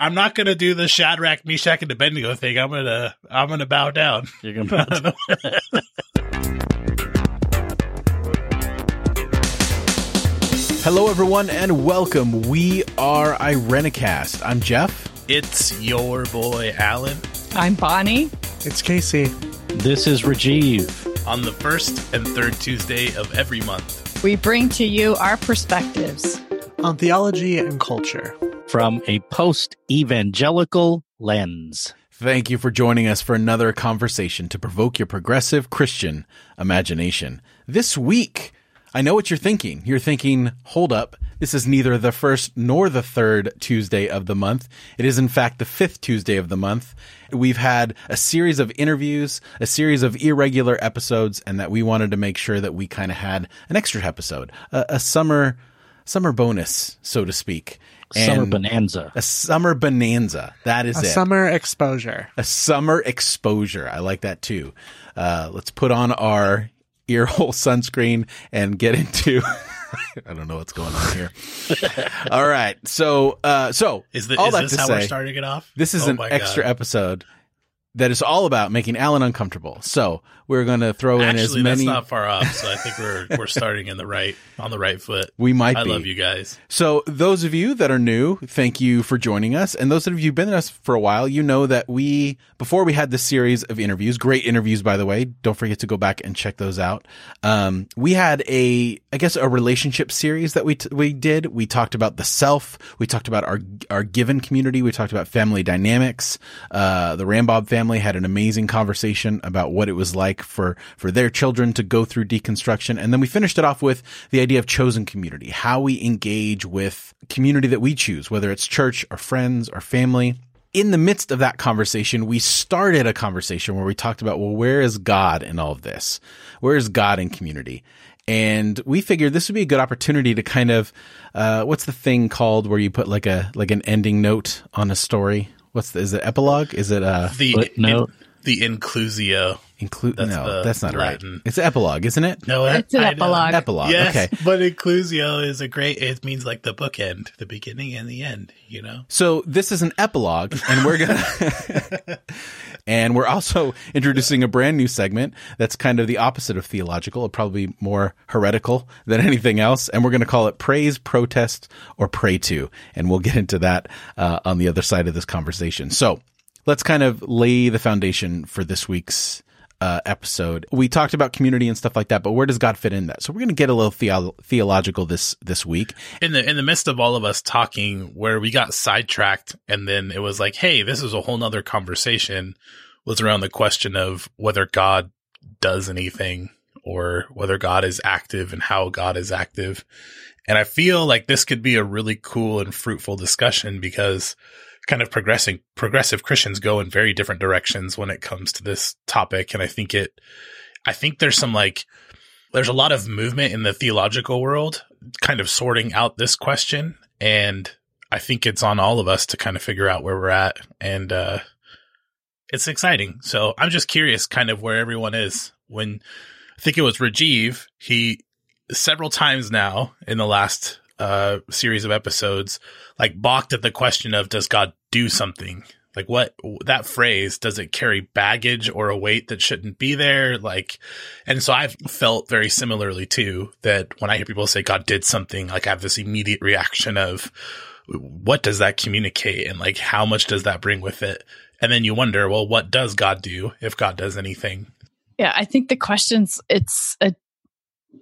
I'm not gonna do the Shadrach, Meshach, and Abednego thing. I'm gonna I'm gonna bow down. You're gonna bow down. Hello, everyone, and welcome. We are Irenicast. I'm Jeff. It's your boy Alan I'm Bonnie. It's Casey. This is Rajiv. on the first and third Tuesday of every month. We bring to you our perspectives. On theology and culture. From a post evangelical lens. Thank you for joining us for another conversation to provoke your progressive Christian imagination. This week, I know what you're thinking. You're thinking, hold up, this is neither the first nor the third Tuesday of the month. It is, in fact, the fifth Tuesday of the month. We've had a series of interviews, a series of irregular episodes, and that we wanted to make sure that we kind of had an extra episode, a, a summer, summer bonus, so to speak. Summer bonanza. A summer bonanza. That is it. A it. summer exposure. a summer exposure. I like that too. Uh, let's put on our earhole sunscreen and get into. I don't know what's going on here. All right. So, uh, so Is, the, all is that this to how say, we're starting it off? this is Oh an extra God. episode that is all about making Alan uncomfortable. So we're going to throw in as Actually, that's many. not far off. So I think we're we're starting in the right on the right foot. we might I be. love you guys. So, those of you that are new, thank you for joining us. And those of you who've been with us for a while, you know that we, before we had this series of interviews, great interviews, by the way, don't forget to go back and check those out. Um, we had a, I guess, a relationship series that we, t- we did. We talked about the self. We talked about our, our given community. We talked about family dynamics. Uh, the Rambob family had an amazing conversation about what it was like for, for their children to go through deconstruction. And then we finished it off with the idea of chosen community, how we engage with community that we choose, whether it's church or friends or family. In the midst of that conversation, we started a conversation where we talked about, well, where is God in all of this? Where is God in community? And we figured this would be a good opportunity to kind of, uh, what's the thing called where you put like a, like an ending note on a story? What's the, is it epilogue? Is it, a The Footnote. The inclusio. include? That's No, the that's not Latin. right. It's epilogue, isn't it? No, It's an I know. epilogue. Epilogue. Yes, Okay. but inclusio is a great. It means like the bookend, the beginning and the end. You know. So this is an epilogue, and we're gonna, and we're also introducing a brand new segment that's kind of the opposite of theological, or probably more heretical than anything else, and we're going to call it praise, protest, or pray to, and we'll get into that uh, on the other side of this conversation. So let's kind of lay the foundation for this week's. Uh, episode. We talked about community and stuff like that, but where does God fit in that? So we're going to get a little theo- theological this this week. in the in the midst of all of us talking where we got sidetracked and then it was like hey this is a whole nother conversation was around the question of whether god does anything or whether god is active and how god is active and i feel like this could be a really cool and fruitful discussion because kind of progressing progressive christians go in very different directions when it comes to this topic. And i think it i think there's some like there's a lot of movement in the theological world kind of sorting out this question. And i think it's on all of us to kind of figure out where we're at. And uh it's exciting. So i'm just curious kind of where everyone is. When i think it was rajiv he several times now in the last uh series of episodes like balked at the question of does god do something like what that phrase does it carry baggage or a weight that shouldn't be there like and so I've felt very similarly too that when I hear people say God did something, like I have this immediate reaction of what does that communicate and like how much does that bring with it? And then you wonder, well, what does God do if God does anything? Yeah, I think the questions, it's a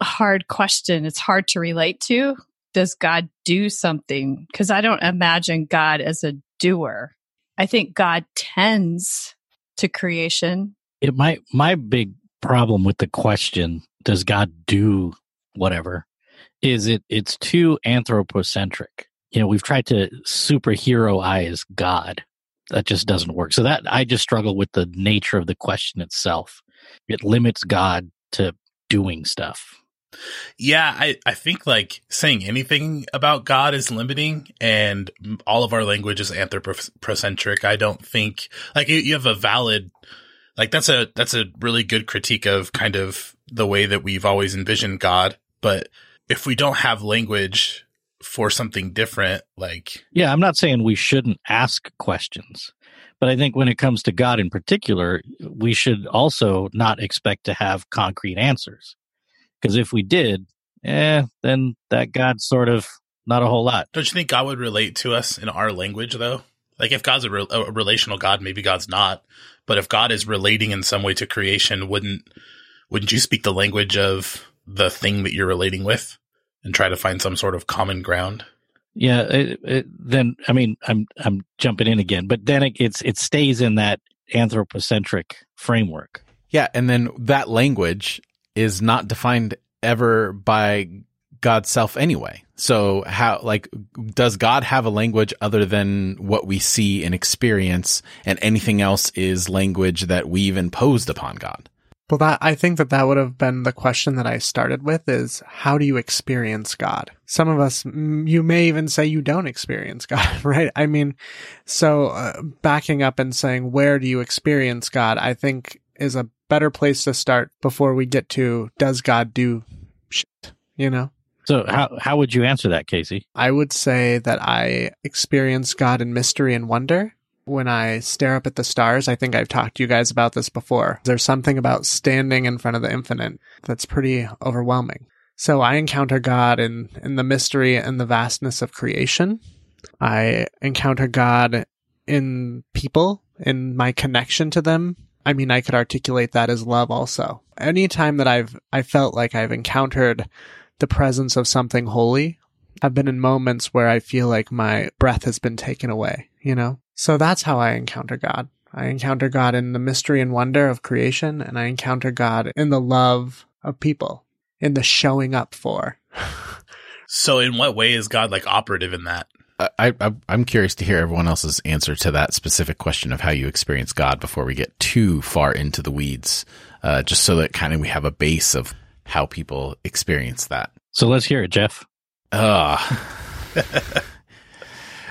hard question. It's hard to relate to. Does God do something? Because I don't imagine God as a doer. I think God tends to creation. It my my big problem with the question, does God do whatever, is it it's too anthropocentric. You know, we've tried to superheroize God. That just doesn't work. So that I just struggle with the nature of the question itself. It limits God to doing stuff. Yeah, I, I think like saying anything about God is limiting and all of our language is anthropocentric. I don't think like you, you have a valid, like that's a, that's a really good critique of kind of the way that we've always envisioned God. But if we don't have language for something different, like Yeah, I'm not saying we shouldn't ask questions, but I think when it comes to God in particular, we should also not expect to have concrete answers. Because if we did, eh, then that God's sort of not a whole lot. don't you think God would relate to us in our language though? Like if God's a, re- a relational God, maybe God's not. But if God is relating in some way to creation, wouldn't wouldn't you speak the language of the thing that you're relating with and try to find some sort of common ground? Yeah, it, it, then I mean, I'm I'm jumping in again, but then it, it's it stays in that anthropocentric framework. Yeah, and then that language is not defined ever by God's self anyway. So how like does God have a language other than what we see and experience and anything else is language that we've imposed upon God? Well, that I think that that would have been the question that I started with is how do you experience God? Some of us, you may even say you don't experience God, right? I mean, so uh, backing up and saying where do you experience God? I think is a better place to start before we get to does God do shit? You know, So how how would you answer that, Casey? I would say that I experience God in mystery and wonder. When I stare up at the stars, I think I've talked to you guys about this before. There's something about standing in front of the infinite that's pretty overwhelming. So I encounter God in, in the mystery and the vastness of creation. I encounter God in people, in my connection to them. I mean, I could articulate that as love also. Anytime that I've, I felt like I've encountered the presence of something holy, I've been in moments where I feel like my breath has been taken away, you know? So that's how I encounter God. I encounter God in the mystery and wonder of creation, and I encounter God in the love of people, in the showing up for. So in what way is God like operative in that? I, I I'm curious to hear everyone else's answer to that specific question of how you experience God before we get too far into the weeds, uh, just so that kind of we have a base of how people experience that. So let's hear it, Jeff. Uh,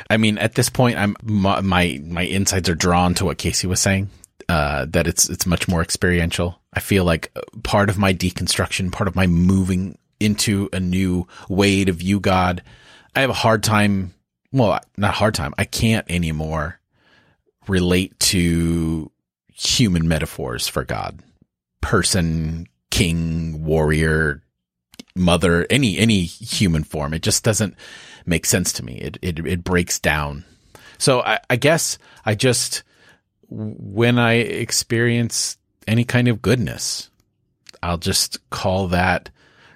I mean, at this point, I'm my, my my insides are drawn to what Casey was saying. Uh, that it's it's much more experiential. I feel like part of my deconstruction, part of my moving into a new way to view God, I have a hard time. Well, not hard time. I can't anymore relate to human metaphors for God, person, king, warrior, mother, any any human form. It just doesn't make sense to me. It it it breaks down. So I, I guess I just when I experience any kind of goodness, I'll just call that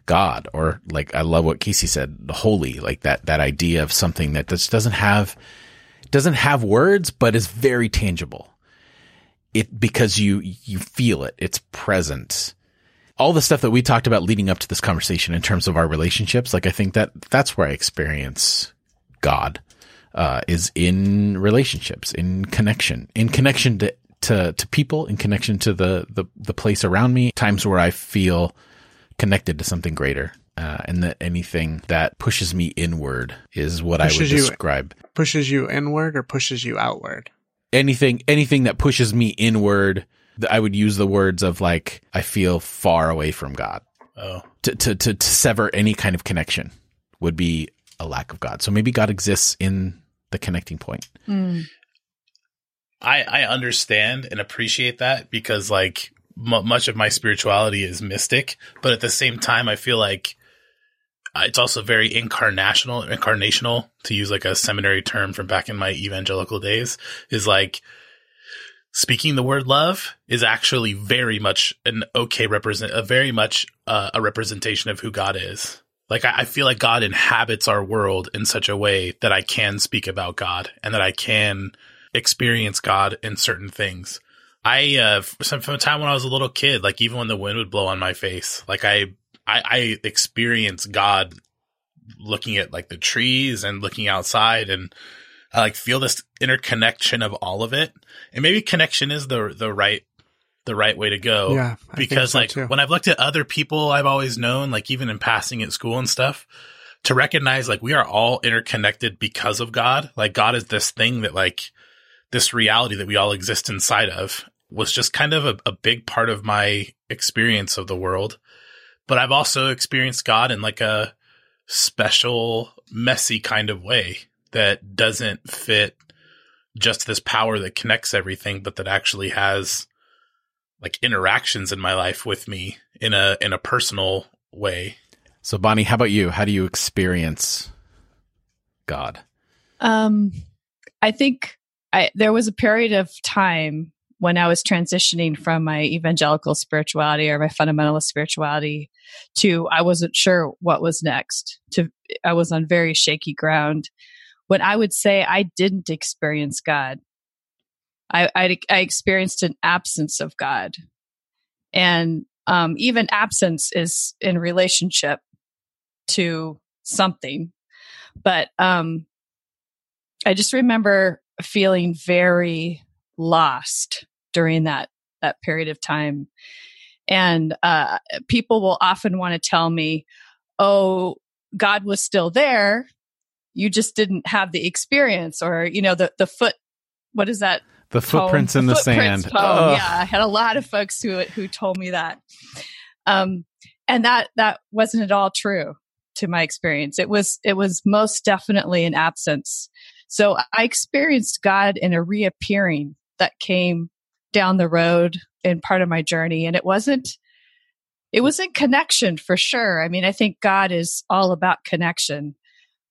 God or like I love what Casey said, holy, like that that idea of something that just doesn't have doesn't have words but is very tangible. It because you you feel it. It's present all the stuff that we talked about leading up to this conversation in terms of our relationships, like I think that that's where I experience God, uh, is in relationships, in connection, in connection to, to, to people, in connection to the, the, the place around me, times where I feel connected to something greater. Uh, and that anything that pushes me inward is what I would Pushes you- describe. Pushes you inward or pushes you outward? anything anything that pushes me inward th- i would use the words of like i feel far away from god Oh, to, to to to sever any kind of connection would be a lack of god so maybe god exists in the connecting point Mm. I I understand and appreciate that because like m- much of my spirituality is mystic, but at the same time, I feel like uh, it's also very incarnational. Incarnational, to use like a seminary term from back in my evangelical days, is like speaking the word love is actually very much an okay represent, a very much uh, a representation of who God is. Like I, I feel like God inhabits our world in such a way that I can speak about God and that I can experience God in certain things. I uh from from a time when I was a little kid, like even when the wind would blow on my face, like I I, I experience God looking at like the trees and looking outside and I like feel this interconnection of all of it. And maybe connection is the the right the right way to go yeah, I because so like too. when I've looked at other people I've always known, like even in passing at school and stuff, to recognize like we are all interconnected because of God. Like God is this thing that like this reality that we all exist inside of was just kind of a, a big part of my experience of the world. But I've also experienced God in like a special, messy kind of way that doesn't fit just this power that connects everything, but that actually has like interactions in my life with me in a in a personal way. So Bonnie, how about you? How do you experience God? Um, I think I there was a period of time when I was transitioning from my evangelical spirituality or my fundamentalist spirituality to I wasn't sure what was next. To I was on very shaky ground. When I would say I didn't experience God, I I, I experienced an absence of God, and um, even absence is in relationship to something. But um, I just remember feeling very lost during that that period of time. And uh, people will often want to tell me oh god was still there. You just didn't have the experience or you know the the foot what is that the footprints poem? in the, the footprints sand. poem. yeah i had a lot of folks who who told me that. Um and that that wasn't at all true to my experience. It was it was most definitely an absence so I experienced God in a reappearing that came down the road in part of my journey. And it wasn't, it was in connection for sure. I mean, I think God is all about connection,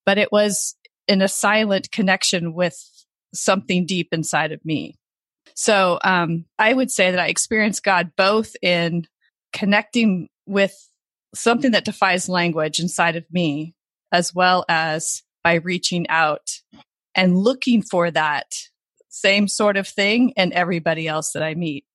but it was in a silent connection with something deep inside of me. So um, I would say that I experienced God both in connecting with something that defies language inside of me, as well as by reaching out and looking for that same sort of thing in everybody else that I meet.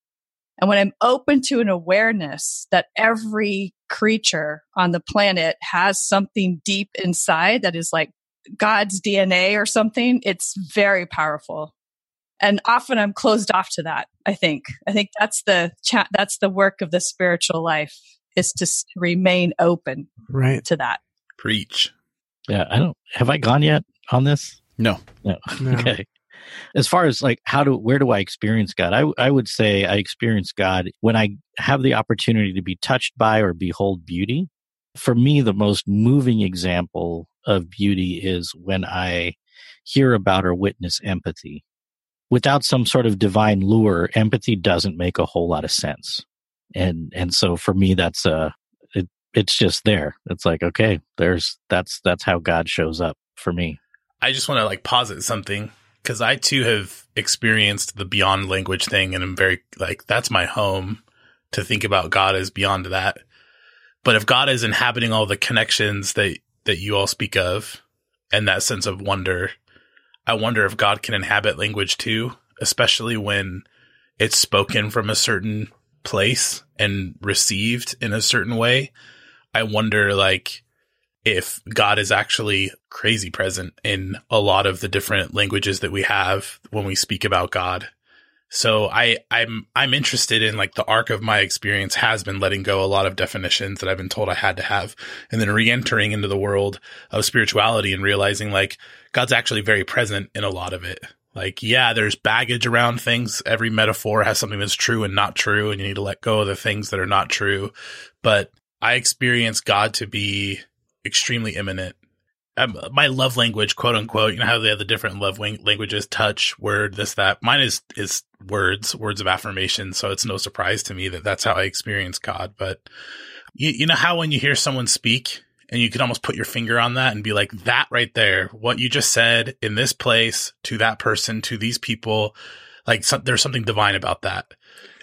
And when I'm open to an awareness that every creature on the planet has something deep inside that is like God's DNA or something, it's very powerful. And often I'm closed off to that. I think. I think that's the cha- that's the work of the spiritual life is to s- remain open right to that. Preach. Yeah, I don't have I gone yet on this? No. No. No. okay. As far as like how do where do I experience God? I I would say I experience God when I have the opportunity to be touched by or behold beauty. For me, the most moving example of beauty is when I hear about or witness empathy. Without some sort of divine lure, empathy doesn't make a whole lot of sense. And and so for me that's a it, it's just there. It's like okay, there's that's that's how God shows up for me. I just want to like posit something because I too have experienced the beyond language thing and I'm very like, that's my home to think about God as beyond that. But if God is inhabiting all the connections that, that you all speak of and that sense of wonder, I wonder if God can inhabit language too, especially when it's spoken from a certain place and received in a certain way. I wonder like if God is actually crazy present in a lot of the different languages that we have when we speak about God. So I, I'm, I'm interested in like the arc of my experience has been letting go a lot of definitions that I've been told I had to have and then re-entering into the world of spirituality and realizing like God's actually very present in a lot of it. Like, yeah, there's baggage around things. Every metaphor has something that's true and not true, and you need to let go of the things that are not true. But I experience God to be extremely immanent. Um, my love language, quote unquote, you know how they have the different love languages, touch, word, this, that. Mine is, is words, words of affirmation. So it's no surprise to me that that's how I experience God. But you, you know how when you hear someone speak and you can almost put your finger on that and be like, that right there, what you just said in this place to that person, to these people, like there's something divine about that.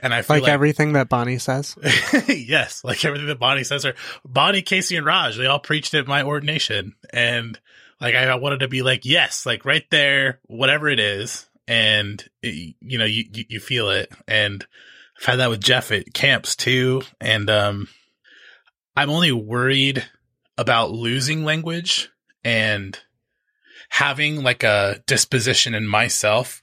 And I feel like, like everything that Bonnie says. yes, like everything that Bonnie says. Or Bonnie, Casey, and Raj, they all preached at my ordination, and like I wanted to be like, yes, like right there, whatever it is, and it, you know, you, you you feel it, and I've had that with Jeff at camps too, and um, I'm only worried about losing language and having like a disposition in myself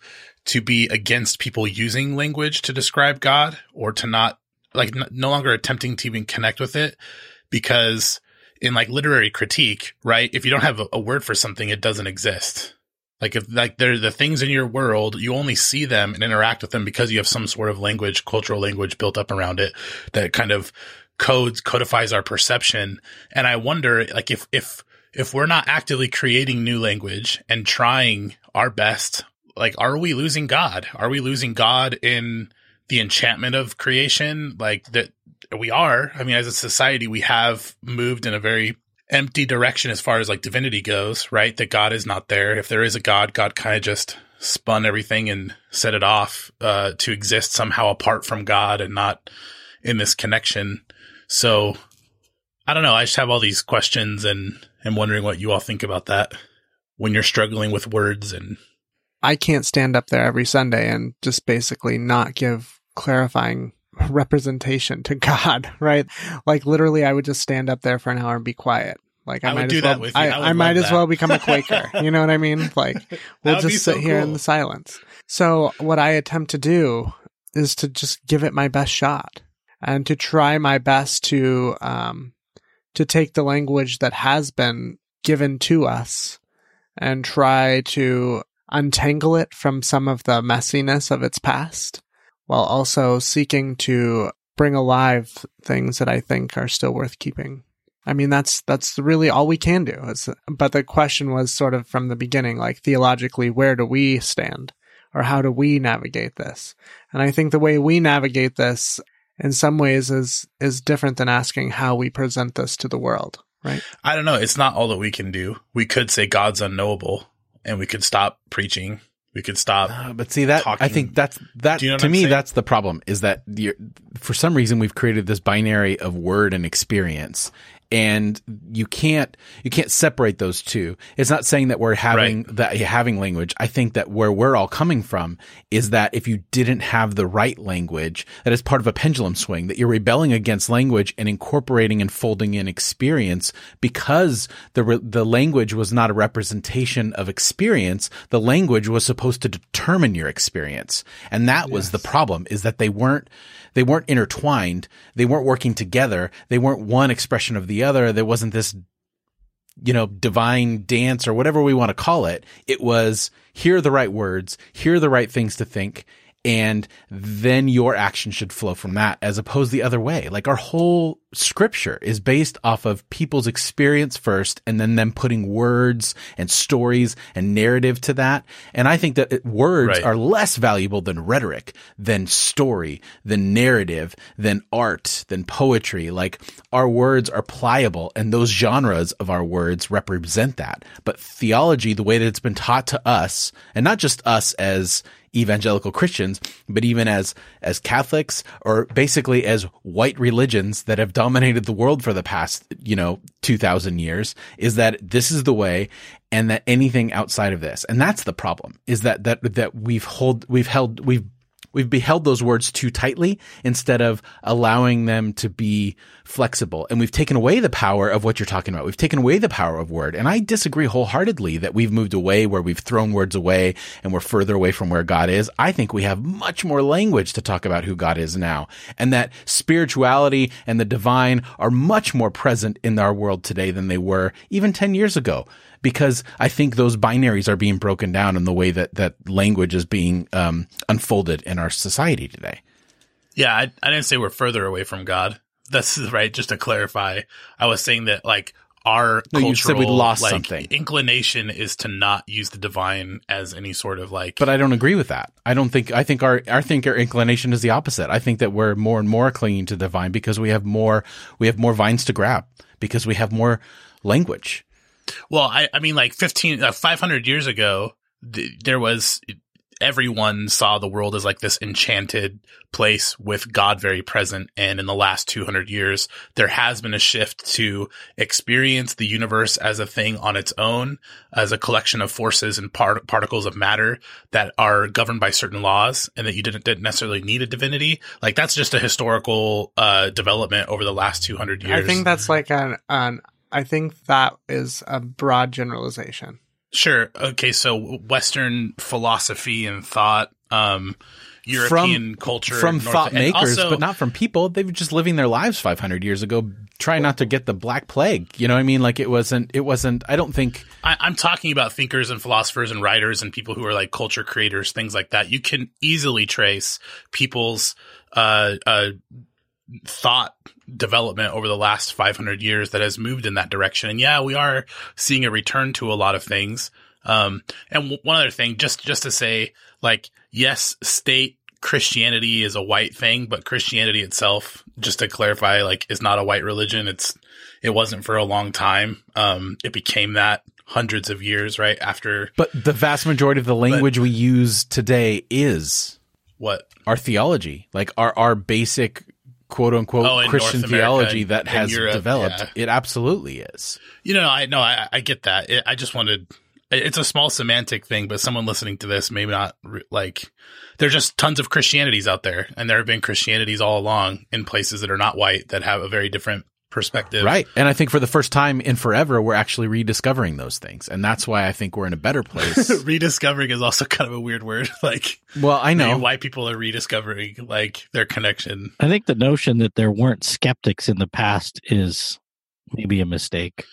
to be against people using language to describe God or to not like n- no longer attempting to even connect with it because in like literary critique, right? If you don't have a, a word for something, it doesn't exist. Like if like they're the things in your world, you only see them and interact with them because you have some sort of language, cultural language built up around it that kind of codes, codifies our perception. And I wonder like if, if if we're not actively creating new language and trying our best, like, are we losing God? Are we losing God in the enchantment of creation? Like that we are. I mean, as a society, we have moved in a very empty direction as far as like divinity goes, right? That God is not there. If there is a God, God kind of just spun everything and set it off uh, to exist somehow apart from God and not in this connection. So I don't know. I just have all these questions and i'm wondering what you all think about that when you're struggling with words and I can't stand up there every Sunday and just basically not give clarifying representation to God, right? Like literally I would just stand up there for an hour and be quiet. Like I, I might do as that well. I, I I might as that. well become a Quaker. you know what I mean? Like we'll just sit so here in the silence. So what I attempt to do is to just give it my best shot and to try my best to um to take the language that has been given to us and try to untangle it from some of the messiness of its past while also seeking to bring alive things that I think are still worth keeping. I mean, that's that's really all we can do. It's, but the question was sort of from the beginning, like theologically, where do we stand, or how do we navigate this? And I think the way we navigate this, in some ways, is is different than asking how we present this to the world, right? I don't know. It's not all that we can do. We could say God's unknowable and we could stop preaching. We could stop. Uh, but see that I think that's that you know to I'm me saying? that's the problem is that you're, for some reason we've created this binary of word and experience and you can't you can't separate those two. It's not saying that we're having that having language. I think that where we're all coming from is that if you didn't have the right language, that is part of a pendulum swing that you're rebelling against language and incorporating and folding in experience because the re- the language was not a representation of experience. The language was supposed to determine your experience, and that was the problem. Is that they weren't they weren't intertwined. They weren't working together. They weren't one expression of the other. There wasn't this you know, divine dance or whatever we want to call it. It was here are the right words, here are the right things to think, and then your action should flow from that as opposed the other way. Like our whole scripture is based off of people's experience first and then them putting words and stories and narrative to that. And I think that words Right. are less valuable than rhetoric, than story, than narrative, than art, than poetry. Like our words are pliable and those genres of our words represent that. But theology, the way that it's been taught to us, and not just us as evangelical Christians, but even as, as Catholics or basically as white religions that have dominated the world for the past, you know, 2000 years is that this is the way and that anything outside of this. And that's the problem is that, that, that we've hold, we've held, we've We've beheld those words too tightly instead of allowing them to be flexible. And we've taken away the power of what you're talking about. We've taken away the power of word. And I disagree wholeheartedly that we've moved away where we've thrown words away and we're further away from where God is. I think we have much more language to talk about who God is now and that spirituality and the divine are much more present in our world today than they were even 10 years ago because I think those binaries are being broken down in the way that that language is being um, unfolded in our society today. Yeah, I, I didn't say we're further away from God. That's right. Just to clarify, I was saying that like our No, you said we cultural, lost like, something. inclination is to not use the divine as any sort of like. But I don't agree with that. I don't think I think our I think our inclination is the opposite. I think that we're more and more clinging to the vine because we have more we have more vines to grab because we have more language. Well, I, I mean, like 15, uh, 500 years ago, th- there was, everyone saw the world as like this enchanted place with God very present. And in the last 200 years, there has been a shift to experience the universe as a thing on its own, as a collection of forces and part- particles of matter that are governed by certain laws and that you didn't, didn't necessarily need a divinity. Like that's just a historical, uh, development over the last 200 years. I think that's like an, an I think that is a broad generalization. Sure. Okay. So Western philosophy and thought, um, European culture from North- thought and makers, also- but not from people. They were just living their lives 500 years ago, trying not to get the black plague. You know what I mean? Like it wasn't, it wasn't, I don't think, I, I'm talking about thinkers and philosophers and writers and people who are like culture creators, things like that. You can easily trace people's, uh, uh, thought development over the last 500 years that has moved in that direction. And yeah, we are seeing a return to a lot of things. Um, and w- one other thing, just, just to say, like, yes, state Christianity is a white thing, but Christianity itself, just to clarify, like, is not a white religion. It's, it wasn't for a long time. Um, it became that hundreds of years, right? After But the vast majority of the language we use today is what? our theology, like our our basic quote unquote Oh, Christian theology that has Europe, developed. yeah. It absolutely is. You know, I know, I, I get that. It, I just wanted, it's a small semantic thing, but someone listening to this maybe not re- like, there's just tons of Christianities out there, and there have been Christianities all along in places that are not white that have a very different perspective. Right. And I think for the first time in forever, we're actually rediscovering those things. And that's why I think we're in a better place. rediscovering is also kind of a weird word. Like, well, I know. why people are rediscovering like their connection. I think the notion that there weren't skeptics in the past is maybe a mistake.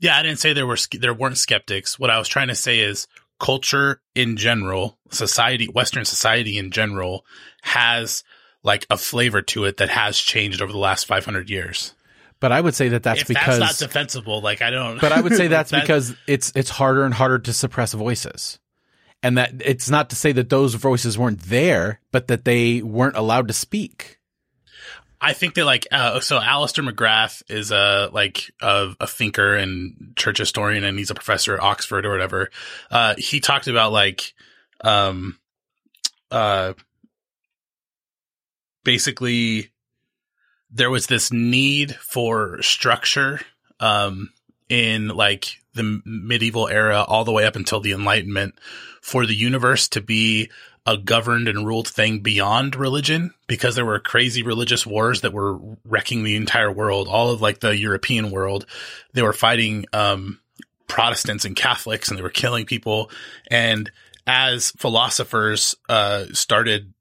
Yeah, I didn't say there were there weren't skeptics. What I was trying to say is culture in general, society, Western society in general, has like a flavor to it that has changed over the last 500 years. But I would say that that's if because that's not defensible, like I don't. But I would say that's That- because it's it's harder and harder to suppress voices. And that it's not to say that those voices weren't there, but that they weren't allowed to speak. I think that like uh, so Alister McGrath is a like a, a thinker and church historian and he's a professor at Oxford or whatever. Uh, he talked about like um uh basically there was this need for structure um in like the medieval era all the way up until the enlightenment for the universe to be a governed and ruled thing beyond religion because there were crazy religious wars that were wrecking the entire world, all of like the European world. They were fighting, um, Protestants and Catholics and they were killing people. And as philosophers, uh, started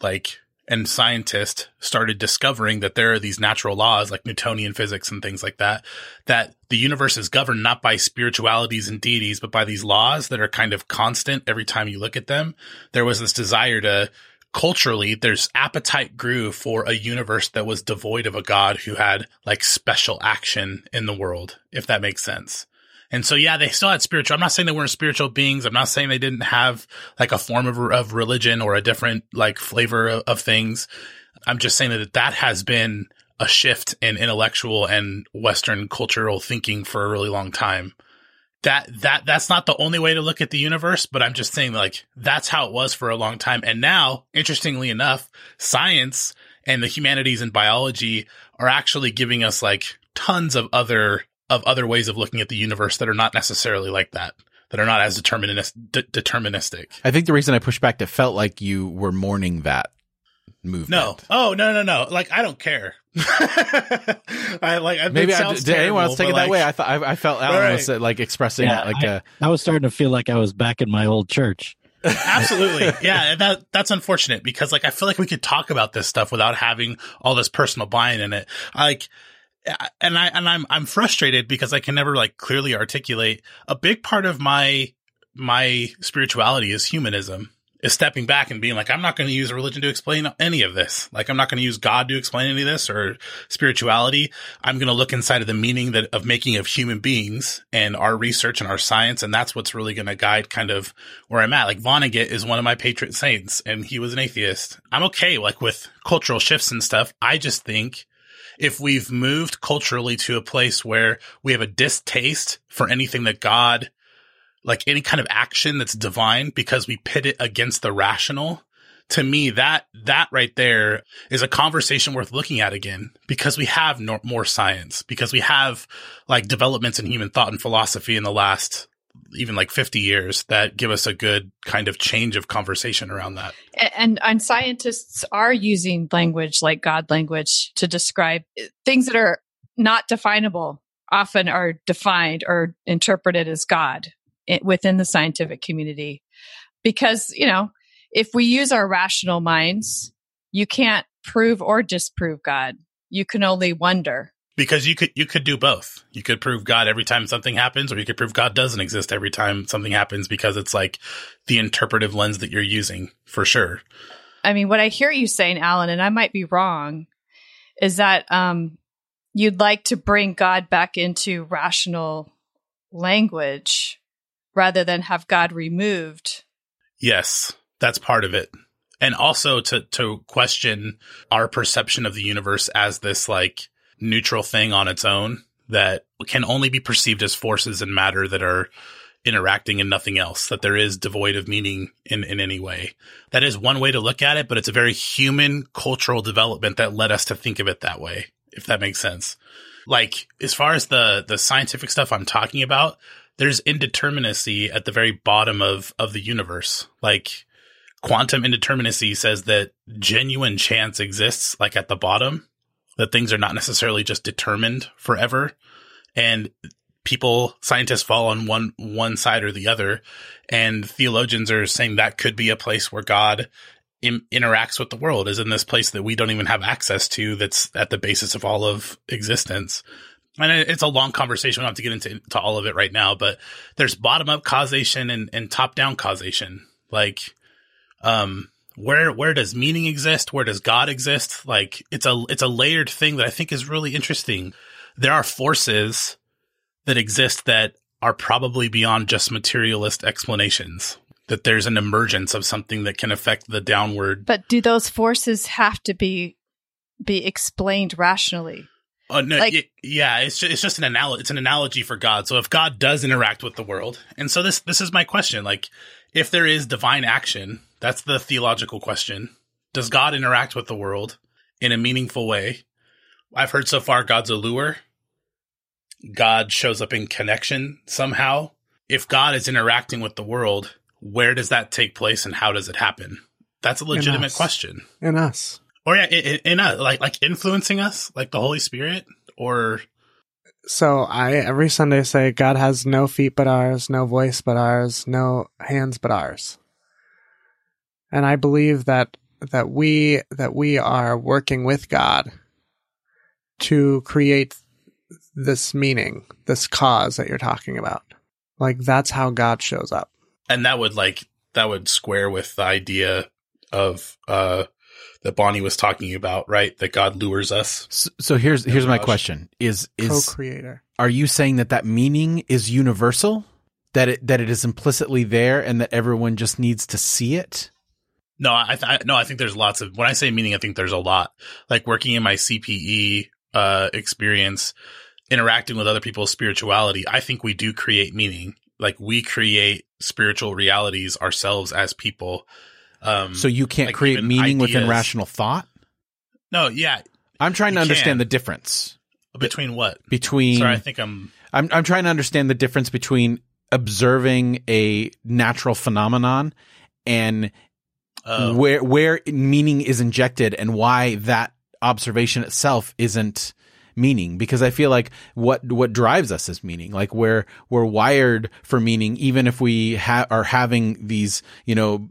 like, and scientists started discovering that there are these natural laws like Newtonian physics and things like that, that the universe is governed not by spiritualities and deities, but by these laws that are kind of constant every time you look at them. There was this desire to culturally, there's appetite grew for a universe that was devoid of a god who had like special action in the world, if that makes sense. And so, yeah, they still had spiritual. I'm not saying they weren't spiritual beings. I'm not saying they didn't have like a form of, of religion or a different like flavor of, of things. I'm just saying that that has been a shift in intellectual and Western cultural thinking for a really long time. That, that, that's not the only way to look at the universe, but I'm just saying like that's how it was for a long time. And now, interestingly enough, science and the humanities and biology are actually giving us like tons of other of other ways of looking at the universe that are not necessarily like that, that are not as determinis- de- deterministic. I think the reason I pushed back, it felt like you were mourning that movement. No. Oh, no, no, no. Like, I don't care. I like, it Maybe I, sounds did anyone else take it but, that like, way? I thought I, I felt Alan Right. was uh, like expressing Yeah, like a I was starting to feel like I was back in my old church. Absolutely. Yeah, that that's unfortunate because like I feel like we could talk about this stuff without having all this personal buy-in in it. Like and I and I'm I'm frustrated because I can never like clearly articulate a big part of my my spirituality is humanism. Is stepping back and being like, I'm not going to use religion to explain any of this. Like, I'm not going to use God to explain any of this or spirituality. I'm going to look inside of the meaning that of making of human beings and our research and our science. And that's what's really going to guide kind of where I'm at. Like Vonnegut is one of my patron saints and he was an atheist. I'm okay like with cultural shifts and stuff. I just think if we've moved culturally to a place where we have a distaste for anything that God, like any kind of action that's divine because we pit it against the rational, to me, that, that right there is a conversation worth looking at again because we have no, more science, because we have like developments in human thought and philosophy in the last even like 50 years that give us a good kind of change of conversation around that. And, and scientists are using language like God language to describe eh, things that are not definable, often are defined or interpreted as God within the scientific community. Because, you know, if we use our rational minds, you can't prove or disprove God. You can only wonder. Because you could you could do both. You could prove God every time something happens, or you could prove God doesn't exist every time something happens because it's like the interpretive lens that you're using for sure. I mean, what I hear you saying, Alan, and I might be wrong, is that um, you'd like to bring God back into rational language rather than have God removed. Yes, that's part of it. And also to to question our perception of the universe as this like neutral thing on its own that can only be perceived as forces and matter that are interacting and nothing else, that there is devoid of meaning in, in any way. That is one way to look at it, but it's a very human cultural development that led us to think of it that way, if that makes sense. Like, as far as the, the scientific stuff I'm talking about, there's indeterminacy at the very bottom of, of the universe. Like, quantum indeterminacy says that genuine chance exists, like at the bottom, that things are not necessarily just determined forever. And people, scientists fall on one, one side or the other. And theologians are saying that could be a place where God in, interacts with the world is in this place that we don't even have access to. That's at the basis of all of existence. And it's a long conversation. We don't have to get into to all of it right now, but there's bottom up causation and, and top down causation. Like, um, where where does meaning exist? Where does God exist? Like it's a it's a layered thing that I think is really interesting. There are forces that exist that are probably beyond just materialist explanations. That there's an emergence of something that can affect the downward. But do those forces have to be be explained rationally? Oh no, like, it, yeah, it's just, it's just an analogy. It's an analogy for God. So if God does interact with the world, and so this this is my question: like, if there is divine action, that's the theological question. Does God interact with the world in a meaningful way? I've heard so far God's a lure. God shows up in connection somehow. If God is interacting with the world, where does that take place and how does it happen? That's a legitimate in question. In us. Or yeah, in, in us, like like influencing us, like the Holy Spirit, or so I every Sunday say God has no feet but ours, no voice but ours, no hands but ours. And I believe that that we that we are working with God to create this meaning, this cause that you're talking about. Like that's how God shows up. And that would like that would square with the idea of uh that Bonnie was talking about, right? That God lures us. So, so here's here's my question: Is is co-creator? Are you saying that that meaning is universal? That it that it is implicitly there, and that everyone just needs to see it? No, I, th- I no, I think there's lots of. When I say meaning, I think there's a lot. Like working in my CPE uh, experience, interacting with other people's spirituality, I think we do create meaning. Like we create spiritual realities ourselves as people um, so you can't like create meaning ideas. within rational thought. No, yeah, I'm trying to understand can. the difference between what between. Sorry, I think I'm. I'm I'm trying to understand the difference between observing a natural phenomenon and oh. where where meaning is injected and why that observation itself isn't meaning because I feel like what what drives us is meaning. Like we're we're wired for meaning, even if we ha- are having these you know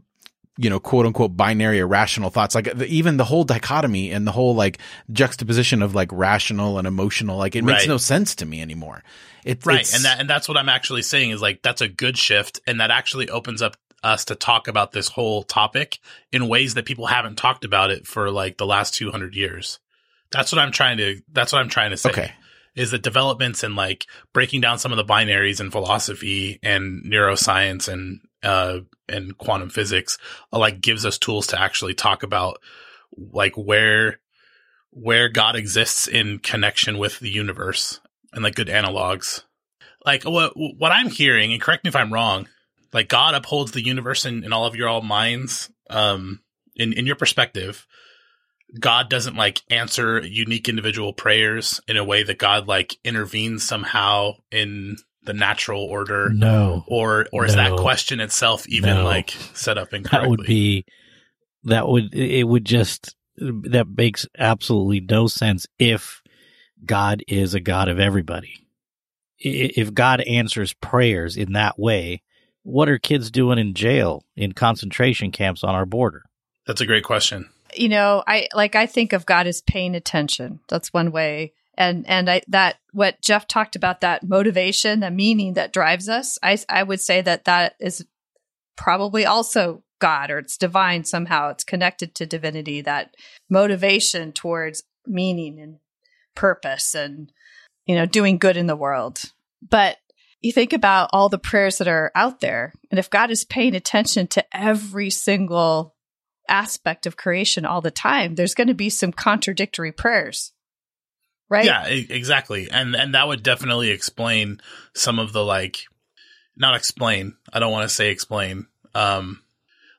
you know, quote unquote binary irrational thoughts. Like the, even the whole dichotomy and the whole like juxtaposition of like rational and emotional, like it makes right. no sense to me anymore. It, right. and that, and that's what I'm actually saying is like, that's a good shift. And that actually opens up us to talk about this whole topic in ways that people haven't talked about it for like the last 200 years. That's what I'm trying to, that's what I'm trying to say. Okay. Is that developments and like breaking down some of the binaries in philosophy and neuroscience and uh, and quantum physics uh, like gives us tools to actually talk about like where where God exists in connection with the universe and like good analogs. Like what what I'm hearing, and correct me if I'm wrong, like God upholds the universe in, in all of your all minds. Um, in in your perspective, God doesn't like answer unique individual prayers in a way that God like intervenes somehow in the natural order? No. Or or is that question itself even no. like set up incorrectly? That would be that would it would just that makes absolutely no sense if God is a God of everybody. If God answers prayers in that way, what are kids doing in jail in concentration camps on our border? That's a great question. You know, I like I think of God as paying attention. That's one way and and I that what Jeff talked about that motivation, the meaning that drives us. I I would say that that is probably also God or it's divine somehow. It's connected to divinity. That motivation towards meaning and purpose and, you know, doing good in the world. But you think about all the prayers that are out there, and if God is paying attention to every single aspect of creation all the time, there's going to be some contradictory prayers. Right? Yeah, exactly. And and that would definitely explain some of the like not explain. I don't want to say explain. Um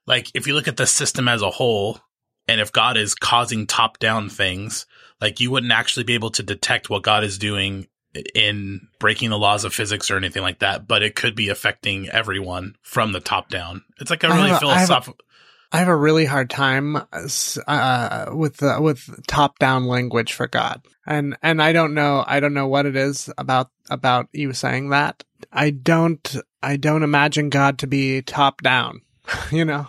like if you look at the system as a whole and if God is causing top-down things, like you wouldn't actually be able to detect what God is doing in breaking the laws of physics or anything like that, but it could be affecting everyone from the top down. It's like a really a- I have a- philosophical I have a really hard time uh, with the, with top down language for God, and and I don't know I don't know what it is about about you saying that. I don't I don't imagine God to be top down. you know,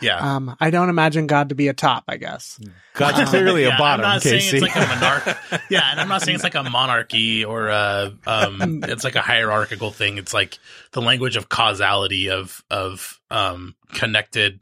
yeah. um, I don't imagine God to be a top. I guess. God's clearly Yeah, a bottom, I'm not Casey. saying it's like a monarch. yeah, and I'm not saying it's like a monarchy or a, um, it's like a hierarchical thing. It's like the language of causality of of um, connected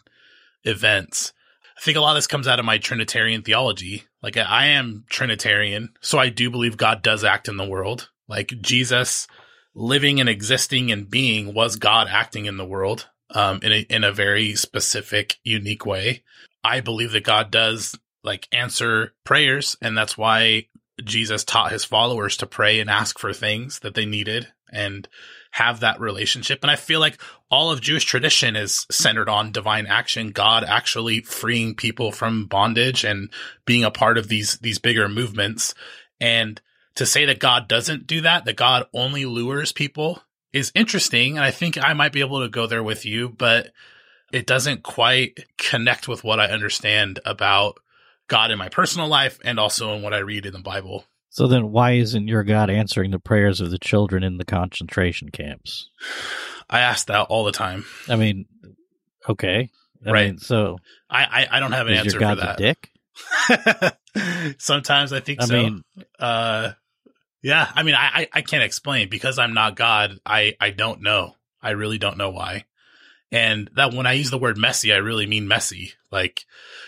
events. I think a lot of this comes out of my Trinitarian theology. Like I, I am Trinitarian, so I do believe God does act in the world. Like Jesus living and existing and being was God acting in the world um, in a in a very specific, unique way. I believe that God does like answer prayers, and that's why Jesus taught his followers to pray and ask for things that they needed and have that relationship. And I feel like all of Jewish tradition is centered on divine action, God actually freeing people from bondage and being a part of these these bigger movements. And to say that God doesn't do that, that God only lures people is interesting. And I think I might be able to go there with you, but it doesn't quite connect with what I understand about God in my personal life and also in what I read in the Bible. So then, why isn't your God answering the prayers of the children in the concentration camps? I ask that all the time. I mean, okay, I Right. mean, so I, I, I don't have an answer your for God the that. dick? Sometimes I think I so. mean, uh, yeah, I mean, I, I, can't explain because I'm not God. I, I don't know. I really don't know why. And that when I use the word messy, I really mean messy. Like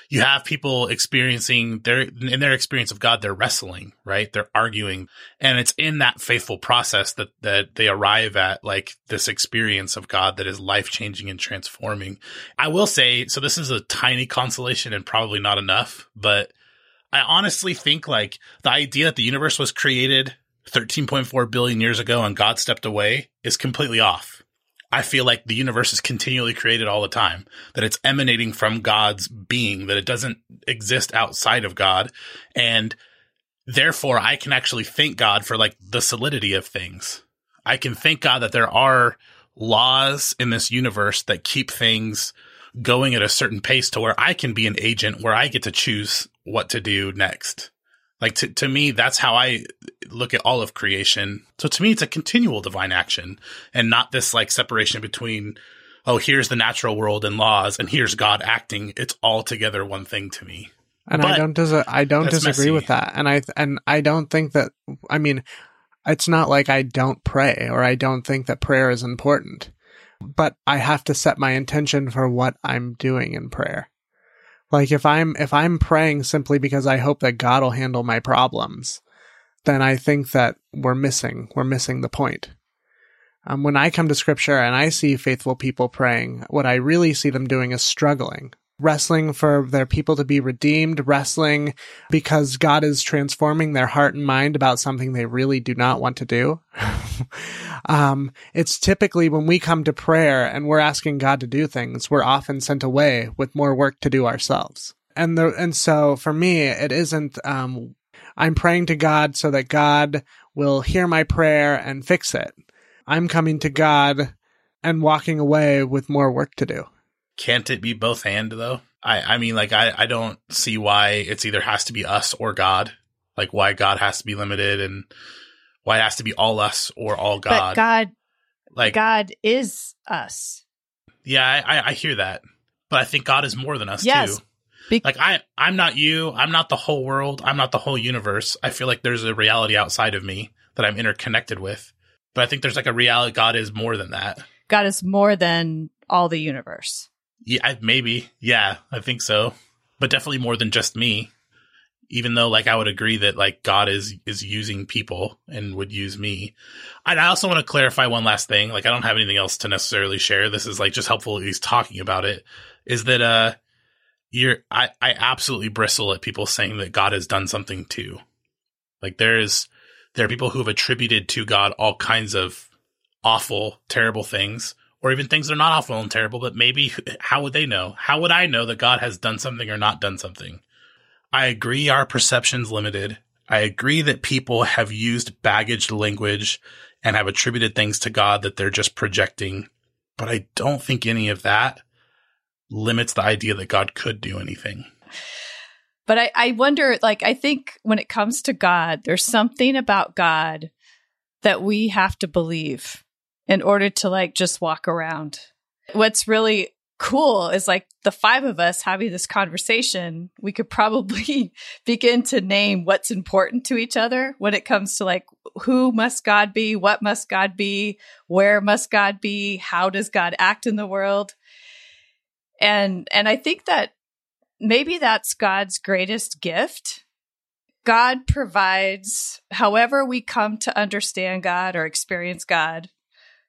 you have people experiencing their, in their experience of God, they're wrestling, right? They're arguing. And it's in that faithful process that, that they arrive at like this experience of God that is life changing and transforming. I will say, so this is a tiny consolation and probably not enough, but I honestly think like the idea that the universe was created 13.4 billion years ago and God stepped away is completely off. I feel like the universe is continually created all the time, that it's emanating from God's being, that it doesn't exist outside of God. And therefore I can actually thank God for like the solidity of things. I can thank God that there are laws in this universe that keep things going at a certain pace to where I can be an agent where I get to choose what to do next. Like to, to me, that's how I look at all of creation. So to me, it's a continual divine action and not this like separation between, oh, here's the natural world and laws and here's God acting. It's all together one thing to me. And I don't dis- I don't disagree messy. with that. And I and I don't think that I mean it's not like I don't pray or I don't think that prayer is important. But I have to set my intention for what I'm doing in prayer. Like if I'm if I'm praying simply because I hope that God will handle my problems, then I think that we're missing we're missing the point. Um, when I come to scripture and I see faithful people praying, what I really see them doing is struggling, wrestling for their people to be redeemed, wrestling because God is transforming their heart and mind about something they really do not want to do. um, it's typically when we come to prayer and we're asking God to do things, we're often sent away with more work to do ourselves. And the, and so for me, it isn't, um, I'm praying to God so that God will hear my prayer and fix it. I'm coming to God and walking away with more work to do. Can't it be both and though? I, I mean, like, I, I don't see why it's either has to be us or God. Like, why God has to be limited and why it has to be all us or all But God. God, like, God is us. yeah, I, I- I hear that. But I think God is more than us Yes. too. Be- Like, I, I'm not you. I'm not the whole world. I'm not the whole universe. I feel like there's a reality outside of me that I'm interconnected with. But I think there's like a reality. God is more than that. God is more than all the universe. Yeah, maybe. Yeah, I think so. But definitely more than just me. even though like I would agree that like God is is using people and would use me. And I also want to clarify one last thing. Like I don't have anything else to necessarily share. This is like just helpful least talking about it. Is that uh you're I, I absolutely bristle at people saying that God has done something too. Like there is there are people who have attributed to God all kinds of awful, terrible things, or even things that are not awful and terrible, but maybe how would they know? How would I know that God has done something or not done something? I agree our perception's limited. I agree that people have used baggage language and have attributed things to God that they're just projecting. But I don't think any of that limits the idea that God could do anything. But I, I wonder, like, I think when it comes to God, there's something about God that we have to believe in order to, like, just walk around. What's really cool is like the five of us having this conversation, we could probably begin to name what's important to each other when it comes to like who must God be, what must God be, where must God be, how does God act in the world. And and I think that maybe that's God's greatest gift. God provides however we come to understand God or experience God.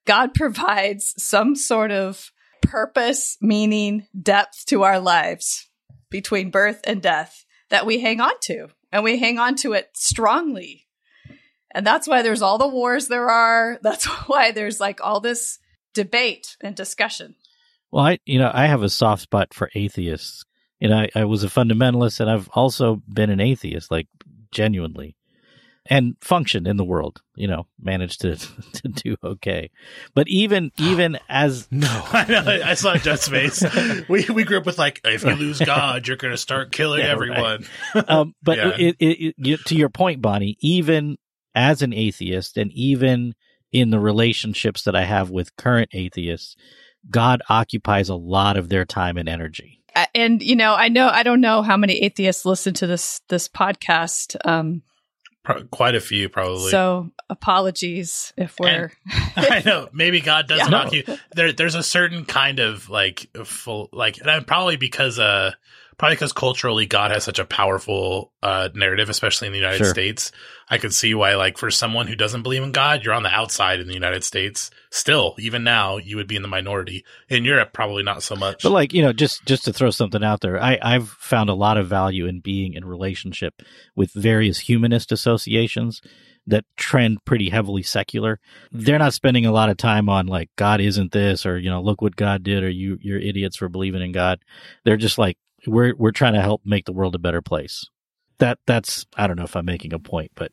God provides some sort of purpose, meaning, depth to our lives between birth and death that we hang on to. And we hang on to it strongly. And that's why there's all the wars there are. That's why there's like all this debate and discussion. Well, I you know I have a soft spot for atheists. You know, I, I was a fundamentalist, and I've also been an atheist, like genuinely and function in the world. You know, managed to to do okay. But even even as No. I know. I saw Jeff's face. we we grew up with like, if you lose God, you're going to start killing Yeah, right. everyone. um, but Yeah. it, it, it, to your point, Bonnie, even as an atheist, and even in the relationships that I have with current atheists, God occupies a lot of their time and energy. And you know, I know I don't know how many atheists listen to this this podcast. Um, Pro- quite a few, probably. so apologies if we're I know. Maybe God does Yeah. knock you. There, there's a certain kind of like full, like, and I'm probably because, uh, probably because culturally God has such a powerful, uh, narrative, especially in the United Sure. States. I could see why, like, for someone who doesn't believe in God, you're on the outside in the United States. Still, even now, you would be in the minority. In Europe, probably not so much. But like you know, just just to throw something out there, I I've found a lot of value in being in relationship with various humanist associations that trend pretty heavily secular. They're not spending a lot of time on like God isn't this or you know look what God did or you you're idiots for believing in God. They're just like we're we're trying to help make the world a better place. That that's I don't know if I'm making a point, but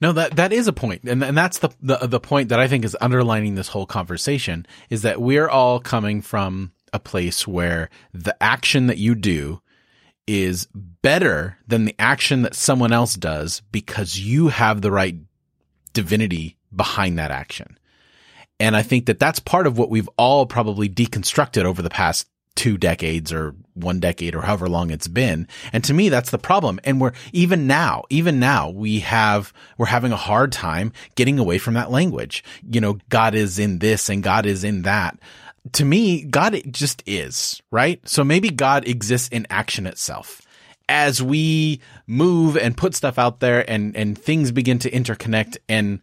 No, that that is a point, and and that's the, the the point that I think is underlining this whole conversation is that we're all coming from a place where the action that you do is better than the action that someone else does because you have the right divinity behind that action. And I think that that's part of what we've all probably deconstructed over the past two decades or one decade or however long it's been. And to me, that's the problem. And we're even now, even now we have, we're having a hard time getting away from that language. You know, God is in this and God is in that. To me, God just is, right? So maybe God exists in action itself as we move and put stuff out there and, and things begin to interconnect and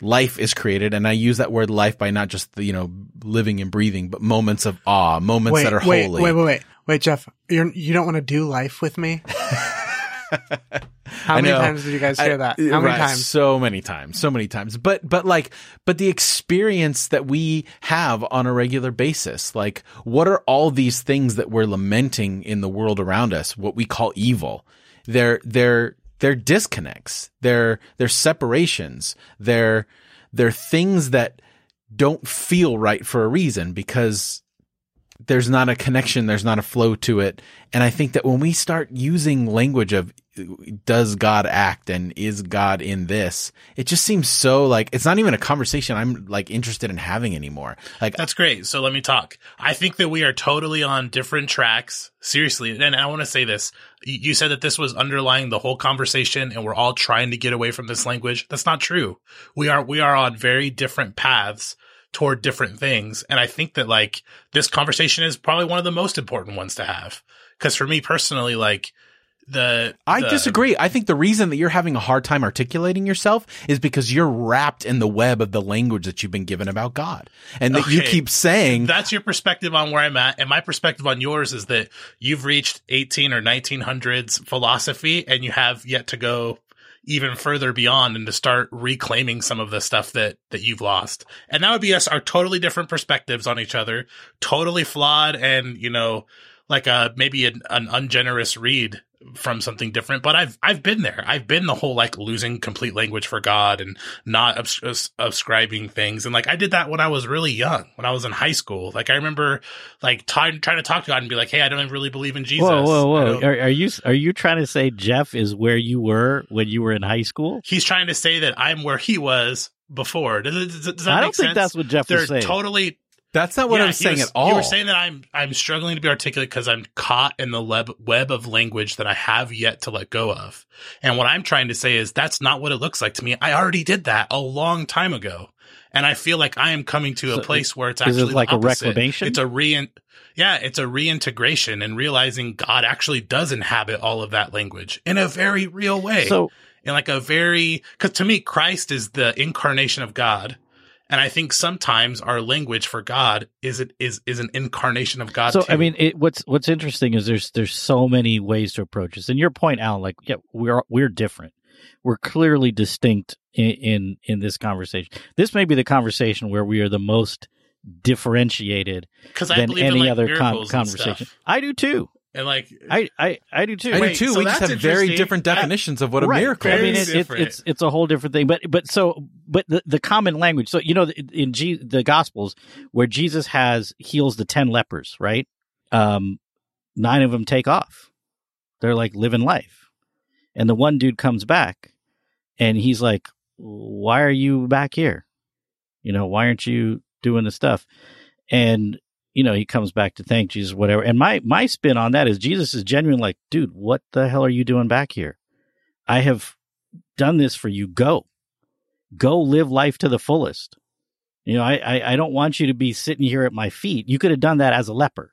life is created. And I use that word life by not just the, you know, living and breathing, but moments of awe, moments wait, that are wait, holy. wait, wait, wait, wait, Jeff. You're you don't want to do life with me? How I many know. times did you guys hear I- that? How many right, times? So many times, so many times. But, but like, but the experience that we have on a regular basis, like, what are all these things that we're lamenting in the world around us? What we call evil. They're, they're, they're disconnects. They're, they're separations. They're, they're things that don't feel right for a reason because there's not a connection, there's not a flow to it. And I think that when we start using language of does God act and is God in this, it just seems so like it's not even a conversation I'm like interested in having anymore. Like That's great. So let me talk. I think that we are totally on different tracks. Seriously. And I want to say this. You said that this was underlying the whole conversation and we're all trying to get away from this language. That's not true. We are, we are on very different paths toward different things. And I think that like this conversation is probably one of the most important ones to have. Cause for me personally, like the I the- disagree. I think the reason that you're having a hard time articulating yourself is because you're wrapped in the web of the language that you've been given about God. And that you keep saying, That's your perspective on where I'm at, and my perspective on yours is that you've reached 18 or 1900s philosophy, and you have yet to go even further beyond and to start reclaiming some of the stuff that that you've lost. And that would be us our totally different perspectives on each other, totally flawed, and you know, like a maybe an, an ungenerous read from something different. But I've I've been there. I've been the whole like losing complete language for God and not abs- ascribing things. And like I did that when I was really young, when I was in high school. Like I remember like t- trying to talk to God and be like, "Hey, I don't really believe in Jesus." Whoa, whoa, whoa! Are, are you are you trying to say Jeff is where you were when you were in high school? He's trying to say that I'm where he was before. Does, it- does, does that I don't think sense? that's what Jeff They're totally that's not what Yeah, I was he saying was- at all. You were saying that I'm I'm struggling to be articulate because I'm caught in the web web of language that I have yet to let go of. And what I'm trying to say is that's not what it looks like to me. I already did that a long time ago, and I feel like I am coming to So a place where it's is it actually like the a opposite. reclamation? It's a re. Yeah, it's a reintegration and realizing God actually does inhabit all of that language in a very real way so in like a very because to me christ is the incarnation of god and i think sometimes our language for god is it is is an incarnation of god so too. I mean, it, what's what's interesting is there's there's so many ways to approach this. And your point, Alan, like yeah, we're we're different. We're clearly distinct in, in in this conversation. This may be the conversation where we are the most differentiated than any like other con- conversation. I do too. And like I I, I do too. I Wait, do too. so we just have very interesting. different I- definitions of what a Right. miracle I mean, it, it, it's it's a whole different thing. But but so but the, the common language. So you know, in G, the Gospels where Jesus has heals the ten lepers, right? Um, nine of them take off. They're like living life, and the one dude comes back, and he's like, "Why are you back here? You know, why aren't you doing the stuff?" And you know, he comes back to thank Jesus, whatever. And my my spin on that is Jesus is genuine, like, dude, what the hell are you doing back here? I have done this for you. Go, go live life to the fullest. You know, I, I, I don't want you to be sitting here at my feet. You could have done that as a leper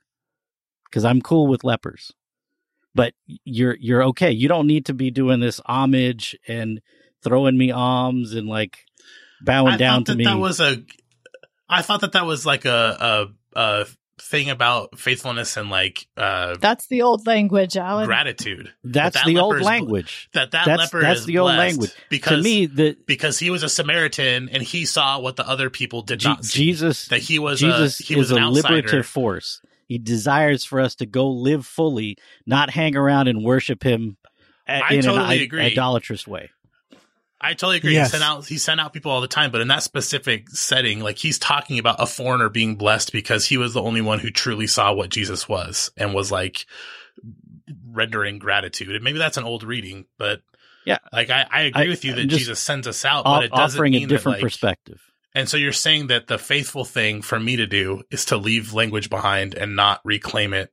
because I'm cool with lepers, but you're, you're okay. You don't need to be doing this homage and throwing me alms and like bowing I down thought to that me. that was a i thought that that was like a a, a thing about faithfulness and like uh That's the old language, Alan. gratitude that's that the old leper's- language. that that That's- leper that's is the old language. because to me, the because he was a Samaritan and he saw what the other people did Je- not see. Jesus that he was Jesus a, he was is an a outsider. liberative force. He desires for us to go live fully, not hang around and worship him a- I in totally an i- agree. idolatrous way. I totally agree. Yes. He sent out he sent out people all the time, but in that specific setting, like he's talking about a foreigner being blessed because he was the only one who truly saw what Jesus was and was like rendering gratitude. And maybe that's an old reading, but Yeah. like I, I agree I- with you that Jesus sends us out, O- but it doesn't offering mean a different that, like, perspective. And so you're saying that the faithful thing for me to do is to leave language behind and not reclaim it.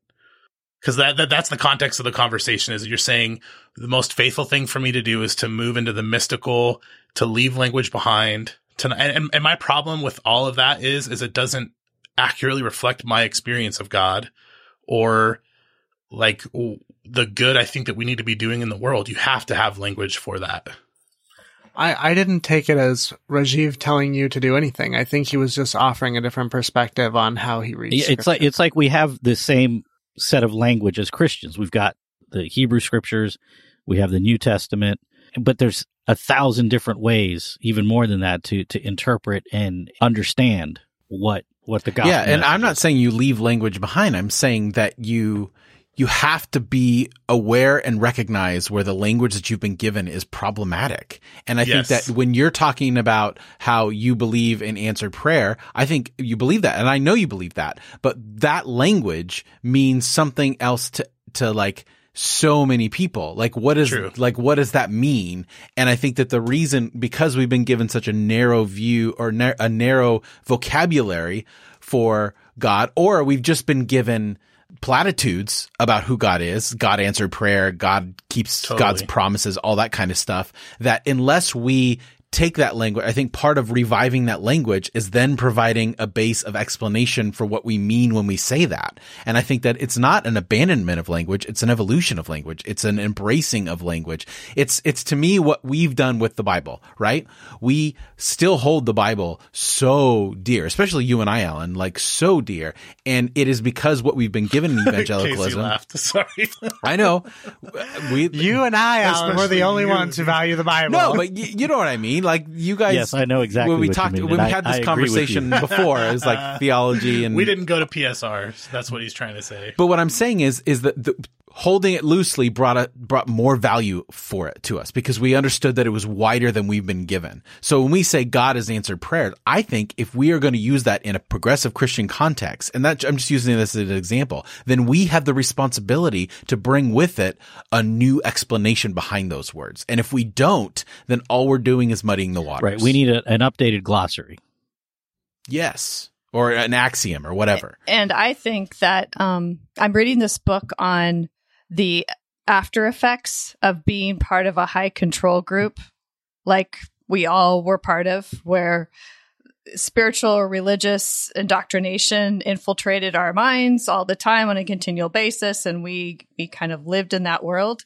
Cause that, that, that's the context of the conversation is that you're saying the most faithful thing for me to do is to move into the mystical, to leave language behind. To, and, and my problem with all of that is, is it doesn't accurately reflect my experience of God or like the good I think that we need to be doing in the world. You have to have language for that. I, I didn't take it as Rajiv telling you to do anything. I think he was just offering a different perspective on how he reads. Yeah, It's like it's like we have the same set of language as Christians. We've got the Hebrew scriptures, we have the New Testament, but there's a thousand different ways, even more than that, to to interpret and understand what what the gospel. yeah, and I'm not saying you leave language behind. I'm saying that you you have to be aware and recognize where the language that you've been given is problematic. And I Yes. think that when you're talking about how you believe in answered prayer, I think you believe that. And I know you believe that, but that language means something else to, to like, so many people. Like what is True. like what does that mean? And I think that the reason because we've been given such a narrow view or nar- a narrow vocabulary for God or we've just been given platitudes about who God is, God answered prayer, God keeps Totally. God's promises, all that kind of stuff that unless we take that language. I think part of reviving that language is then providing a base of explanation for what we mean when we say that. And I think that it's not an abandonment of language. It's an evolution of language. It's an embracing of language. It's, it's to me what we've done with the Bible, right? We still hold the Bible so dear, especially you and I, Alan, like so dear. And it is because what we've been given in Casey evangelicalism. laughed. Sorry. I know. We, You and I, Alan, we're the only you. ones who value the Bible. no, but y- you know what I mean. Like you guys. Yes, I know exactly When we what you talked, mean, when we I- had this agree with conversation before, it was like theology and we didn't go to PSR. That's what he's trying to say. But what I'm saying is, is that the, holding it loosely brought a, brought more value for it to us because we understood that it was wider than we've been given. So when we say God has answered prayer, I think if we are going to use that in a progressive Christian context, and that I'm just using this as an example, then we have the responsibility to bring with it a new explanation behind those words. And if we don't, then all we're doing is muddying the waters. Right. We need a, an updated glossary. yes, or an axiom or whatever. And I think that um, I'm reading this book on the after effects of being part of a high control group, like we all were part of, where spiritual or religious indoctrination infiltrated our minds all the time on a continual basis, and we we kind of lived in that world.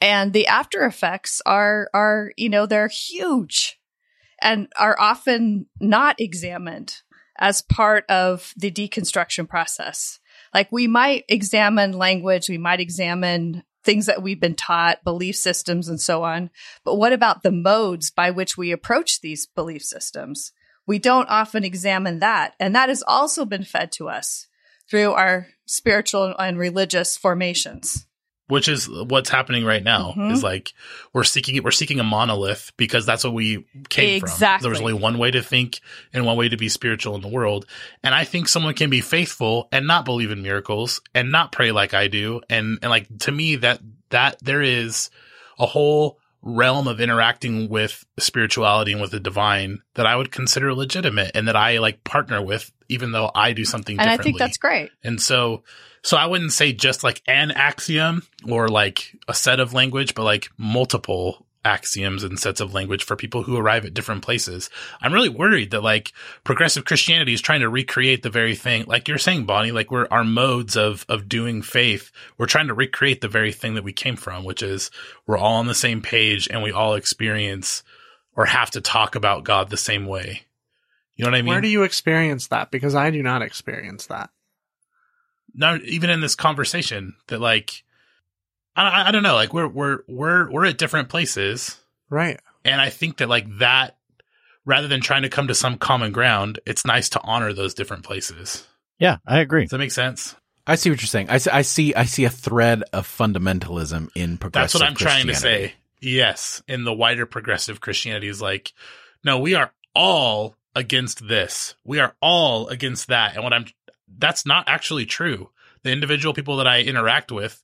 And the after effects are are you know they're huge, and are often not examined as part of the deconstruction process. Like we might examine language, we might examine things that we've been taught, belief systems, and so on. But what about the modes by which we approach these belief systems? We don't often examine that. And that has also been fed to us through our spiritual and religious formations. Which is what's happening right now Mhm. is like we're seeking we're seeking a monolith because that's what we came from Exactly. there's only one way to think and one way to be spiritual in the world and i think someone can be faithful and not believe in miracles and not pray like i do and and like to me that that there is a whole realm of interacting with spirituality and with the divine that i would consider legitimate and that i like partner with even though i do something And I think that's great. and so, so I wouldn't say just like an axiom or like a set of language, but like multiple axioms and sets of language for people who arrive at different places. I'm really worried that like progressive Christianity is trying to recreate the very thing, like you're saying, Bonnie, like we're our modes of, of doing faith. We're trying to recreate the very thing that we came from, which is we're all on the same page and we all experience or have to talk about God the same way. You know what I mean? Where do you experience that? Because I do not experience that. Not even in this conversation that like I, I- I don't know like we're we're we're we're at different places. Right. and i think that like that rather than trying to come to some common ground it's nice to honor those different places. Yeah, I agree. does that make sense? I see what you're saying. I see, I see, I see a thread of fundamentalism in progressive that's what i'm trying to say. Yes in the wider progressive christianity is like no we are all against this. We are all against that. And what i'm that's not actually true the individual people that i interact with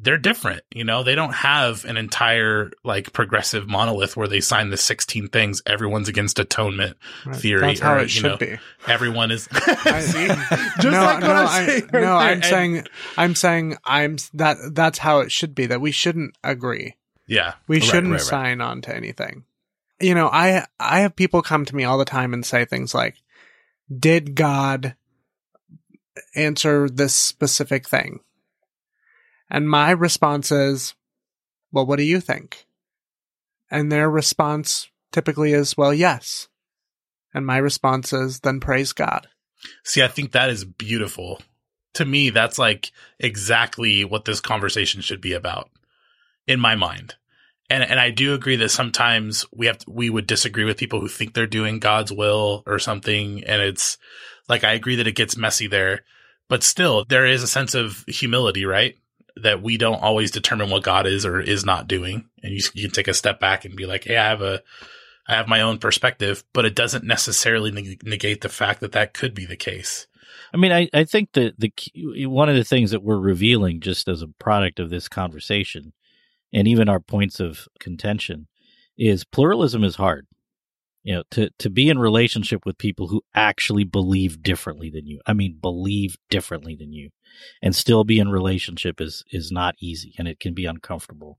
they're different you know they don't have an entire like progressive monolith where they sign the 16 things everyone's against atonement right. Theory, That's how or, it you should know, be. everyone is I- See? just no, like what no, i'm I, saying right no. I'm And- saying, I'm saying, I'm that. That's how it should be. That we shouldn't agree. yeah We Right, shouldn't right, right. sign on to anything. You know, I I have people come to me all the time and say things like, "Did God answer this specific thing?" And my response is, "Well, what do you think?" And their response typically is, "Well, yes." And my response is, "Then praise God." See, I think that is beautiful. To me, that's like exactly what this conversation should be about in my mind. And and I do agree that sometimes we have to, we would disagree with people who think they're doing God's will or something and it's like I agree that it gets messy there, but still there is a sense of humility, right? That we don't always determine what God is or is not doing. And you, you can take a step back and be like, "Hey, I have a I have my own perspective, but it doesn't necessarily neg- negate the fact that that could be the case. I mean, I, I think that the one of the things that we're revealing just as a product of this conversation and even our points of contention is pluralism is hard. You know, to, to be in relationship with people who actually believe differently than you. I mean, believe differently than you and still be in relationship is, is not easy and it can be uncomfortable.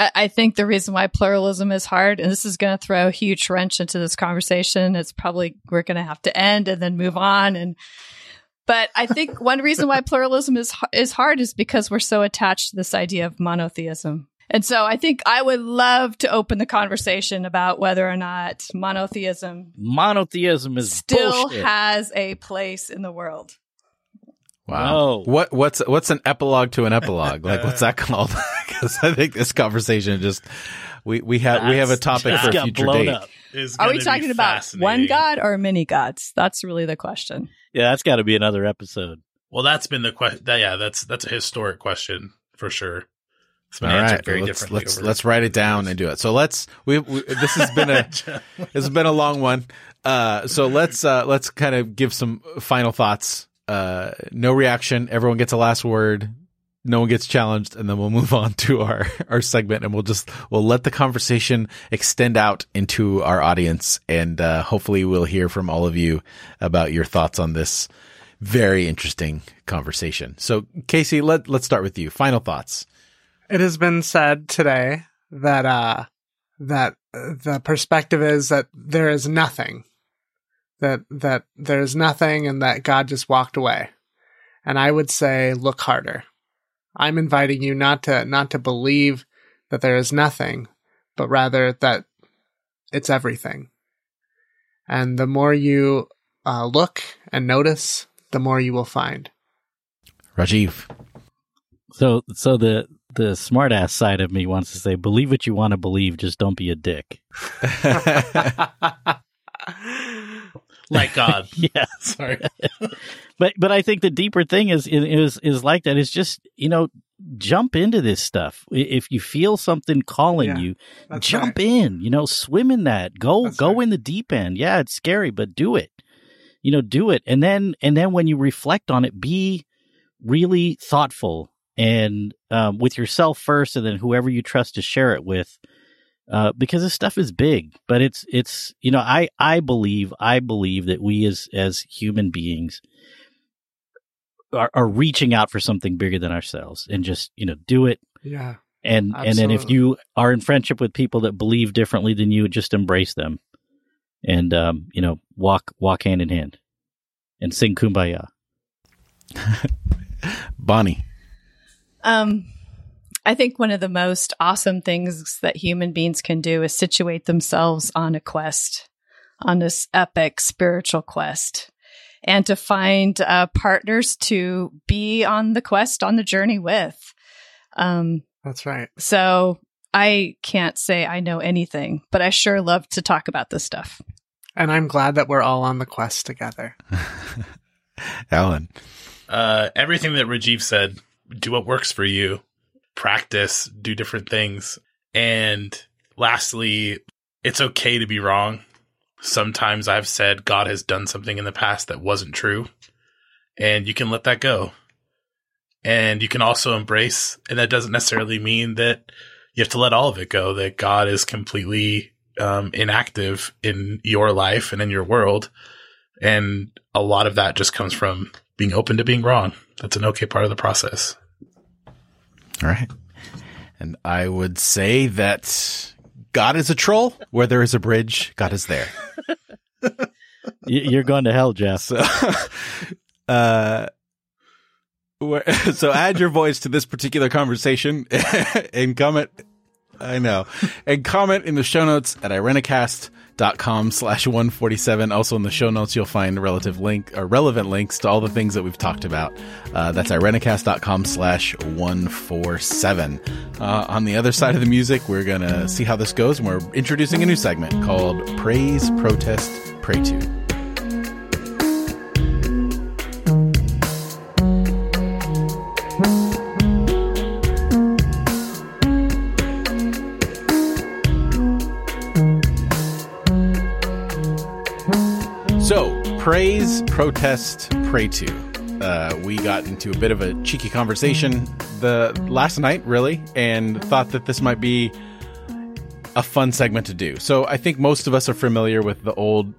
I, I think the reason why pluralism is hard, and this is going to throw a huge wrench into this conversation, it's probably we're going to have to end and then move on. And but I think one reason why pluralism is is hard is because we're so attached to this idea of monotheism. And so I think I would love to open the conversation about whether or not monotheism Monotheism is still bullshit. has a place in the world. Wow. No. What what's what's an epilogue to an epilogue? Like what's that called? Because I think this conversation just we we have we have a topic for a got future blown date. up. Is Are we talking about one god or many gods? That's really the question. Yeah, that's got to be another episode. Well, that's been the question. Yeah, that's that's a historic question for sure. All right, let's let's let's write it down and do it. So let's we, we this has been a this has been a long one. Uh, so let's uh, let's kind of give some final thoughts. Uh, no reaction. Everyone gets a last word. No one gets challenged, and then we'll move on to our our segment, and we'll just we'll let the conversation extend out into our audience, and uh, hopefully we'll hear from all of you about your thoughts on this very interesting conversation. So Casey, let let's start with you. Final thoughts. It has been said today that uh that the perspective is that there is nothing. That that there is nothing and that God just walked away. And I would say look harder. I'm inviting you not to not to believe that there is nothing, but rather that it's everything. And the more you uh, look and notice, the more you will find. Rajiv. So, so the the smartass side of me wants to say, believe what you want to believe, just don't be a dick. like God. Yeah, Sorry. but but I think the deeper thing is is is like that. Is just you know jump into this stuff. If you feel something calling Yeah, you, jump right. in. You know, swim in that. Go That's go right. in the deep end. Yeah, it's scary, but do it. You know, do it, and then and then when you reflect on it, be really thoughtful and um, with yourself first, and then whoever you trust to share it with. Uh, because this stuff is big, but it's it's you know I I believe I believe that we as as human beings are, are reaching out for something bigger than ourselves and just you know do it Yeah. and and then if you are in friendship with people that believe differently than you just embrace them and um you know walk walk hand in hand and sing kumbaya Bonnie. Um, I think one of the most awesome things that human beings can do is situate themselves on a quest, on this epic spiritual quest, and to find uh, partners to be on the quest, on the journey with. Um, That's right. so I can't say I know anything, but I sure love to talk about this stuff. And I'm glad that we're all on the quest together. Alan. Uh, everything that Rajiv said, do what works for you. Practice, do different things. And lastly, it's okay to be wrong. Sometimes I've said God has done something in the past that wasn't true, and you can let that go. And you can also embrace, and that doesn't necessarily mean that you have to let all of it go, that God is completely um, inactive in your life and in your world. And a lot of that just comes from being open to being wrong. That's an okay part of the process. All right. And I would say that God is a troll. Where there is a bridge, God is there. You're going to hell jeff So, uh, so add your voice to this particular conversation and comment. I know. And comment in the show notes at irenicast.com slash 147. Also in the show notes, you'll find relative link or relevant links to all the things that we've talked about. Uh, that's irenicast.com slash 147. Uh, on the other side of the music, we're to see how this goes. And we're introducing a new segment called Praise, Protest, Pray To. Praise, protest, pray to. Uh, we got into a bit of a cheeky conversation the last night, really, and thought that this might be a fun segment to do. So, I think most of us are familiar with the old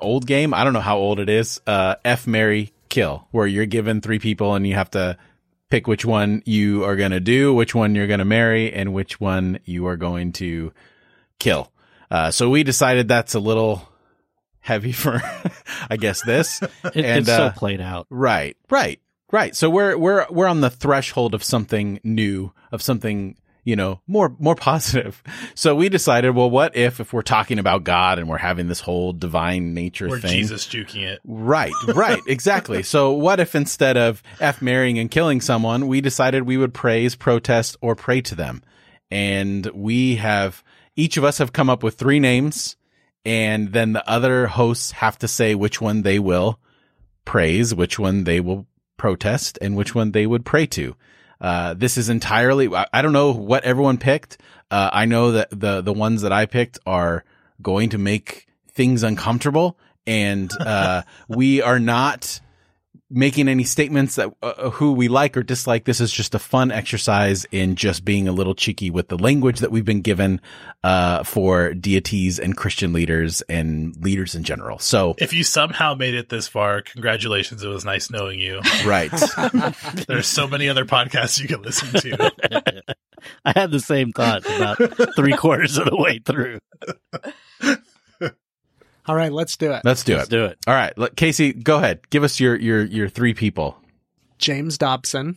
old game. I don't know how old it is. Uh, F Mary Kill, where you're given three people and you have to pick which one you are going to do, which one you're going to marry, and which one you are going to kill. Uh, so we decided that's a little heavy for, I guess, this. It, And, it's so uh, played out. Right, right, right. So we're we're we're on the threshold of something new, of something you know more more positive. So we decided, well, what if if we're talking about God and we're having this whole divine nature Or thing? Jesus juking it. Right, right, exactly. So what if instead of F marrying and killing someone, we decided we would praise, protest, or pray to them? And we have, each of us have come up with three names and then the other hosts have to say which one they will praise, which one they will protest, and which one they would pray to. Uh, this is entirely, I- don't know what everyone picked. Uh, I know that the, the ones that I picked are going to make things uncomfortable and, uh, we are not making any statements that uh, who we like or dislike. This is just a fun exercise in just being a little cheeky with the language that we've been given, uh, for deities and Christian leaders and leaders in general. So, If you somehow made it this far, congratulations. It was nice knowing you. right. There's so many other podcasts you can listen to. I had the same thought about three quarters of the way through. All right, let's do it. Let's do Let's it. do it. All right. Let, Casey, go ahead. Give us your, your, your three people. James Dobson,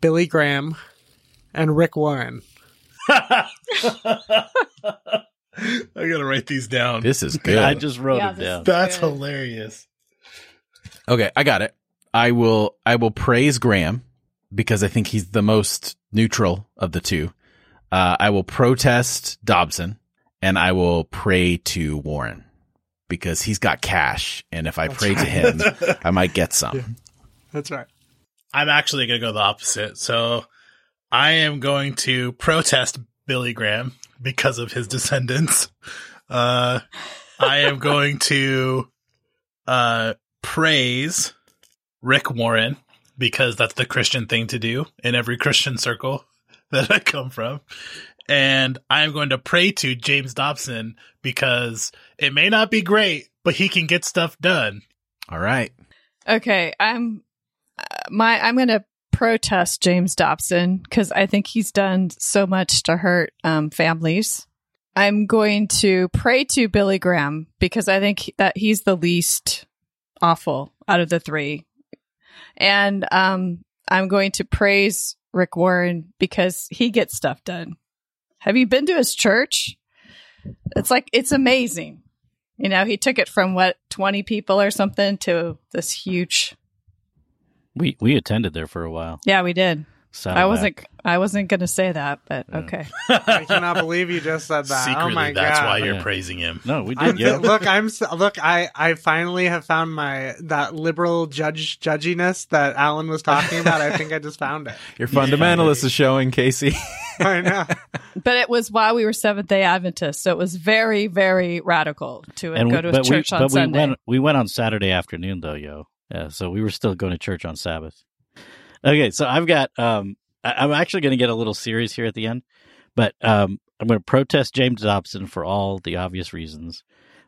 Billy Graham, and Rick Warren. I gotta write these down. This is good. I just wrote Yeah, it down. That's Good. hilarious. Okay, I got it. I will I will praise Graham because I think he's the most neutral of the two. Uh, I will protest Dobson and I will pray to Warren because he's got cash and if I That's pray to him, I might get some. That's right. I'm actually going to go the opposite. So I am going to protest Billy Graham because of his descendants. Uh, I am going to uh, praise Rick Warren because that's the Christian thing to do in every Christian circle that I come from. And I am going to pray to James Dobson because it may not be great, but he can get stuff done. All right. Okay, I'm uh, my I'm going to protest James Dobson because I think he's done so much to hurt um, families. I'm going to pray to Billy Graham because I think that he's the least awful out of the three, and um, I'm going to praise Rick Warren because he gets stuff done. Have you been to his church? It's like it's amazing. You know, he took it from what twenty people or something to this huge. We we attended there for a while. Yeah, we did. Saddleback. I wasn't. I wasn't going to say that, but Yeah. okay. I cannot believe you just said that. Secretly, oh my that's god! why you're Yeah. praising him. No, we I'm did. Yeah. look, I'm s- look. I I finally have found my that liberal judge judginess that Alan was talking about. I think I just found it. Your fundamentalist is showing, Casey. I know. But it was while we were Seventh Day Adventists, so it was very, very radical to and go we, to a but church we, on but Sunday. we went we went on Saturday afternoon though, yo. Yeah, so we were still going to church on Sabbath. Okay, so I've got um I, I'm actually going to get a little serious here at the end, but um I'm going to protest James Dobson for all the obvious reasons.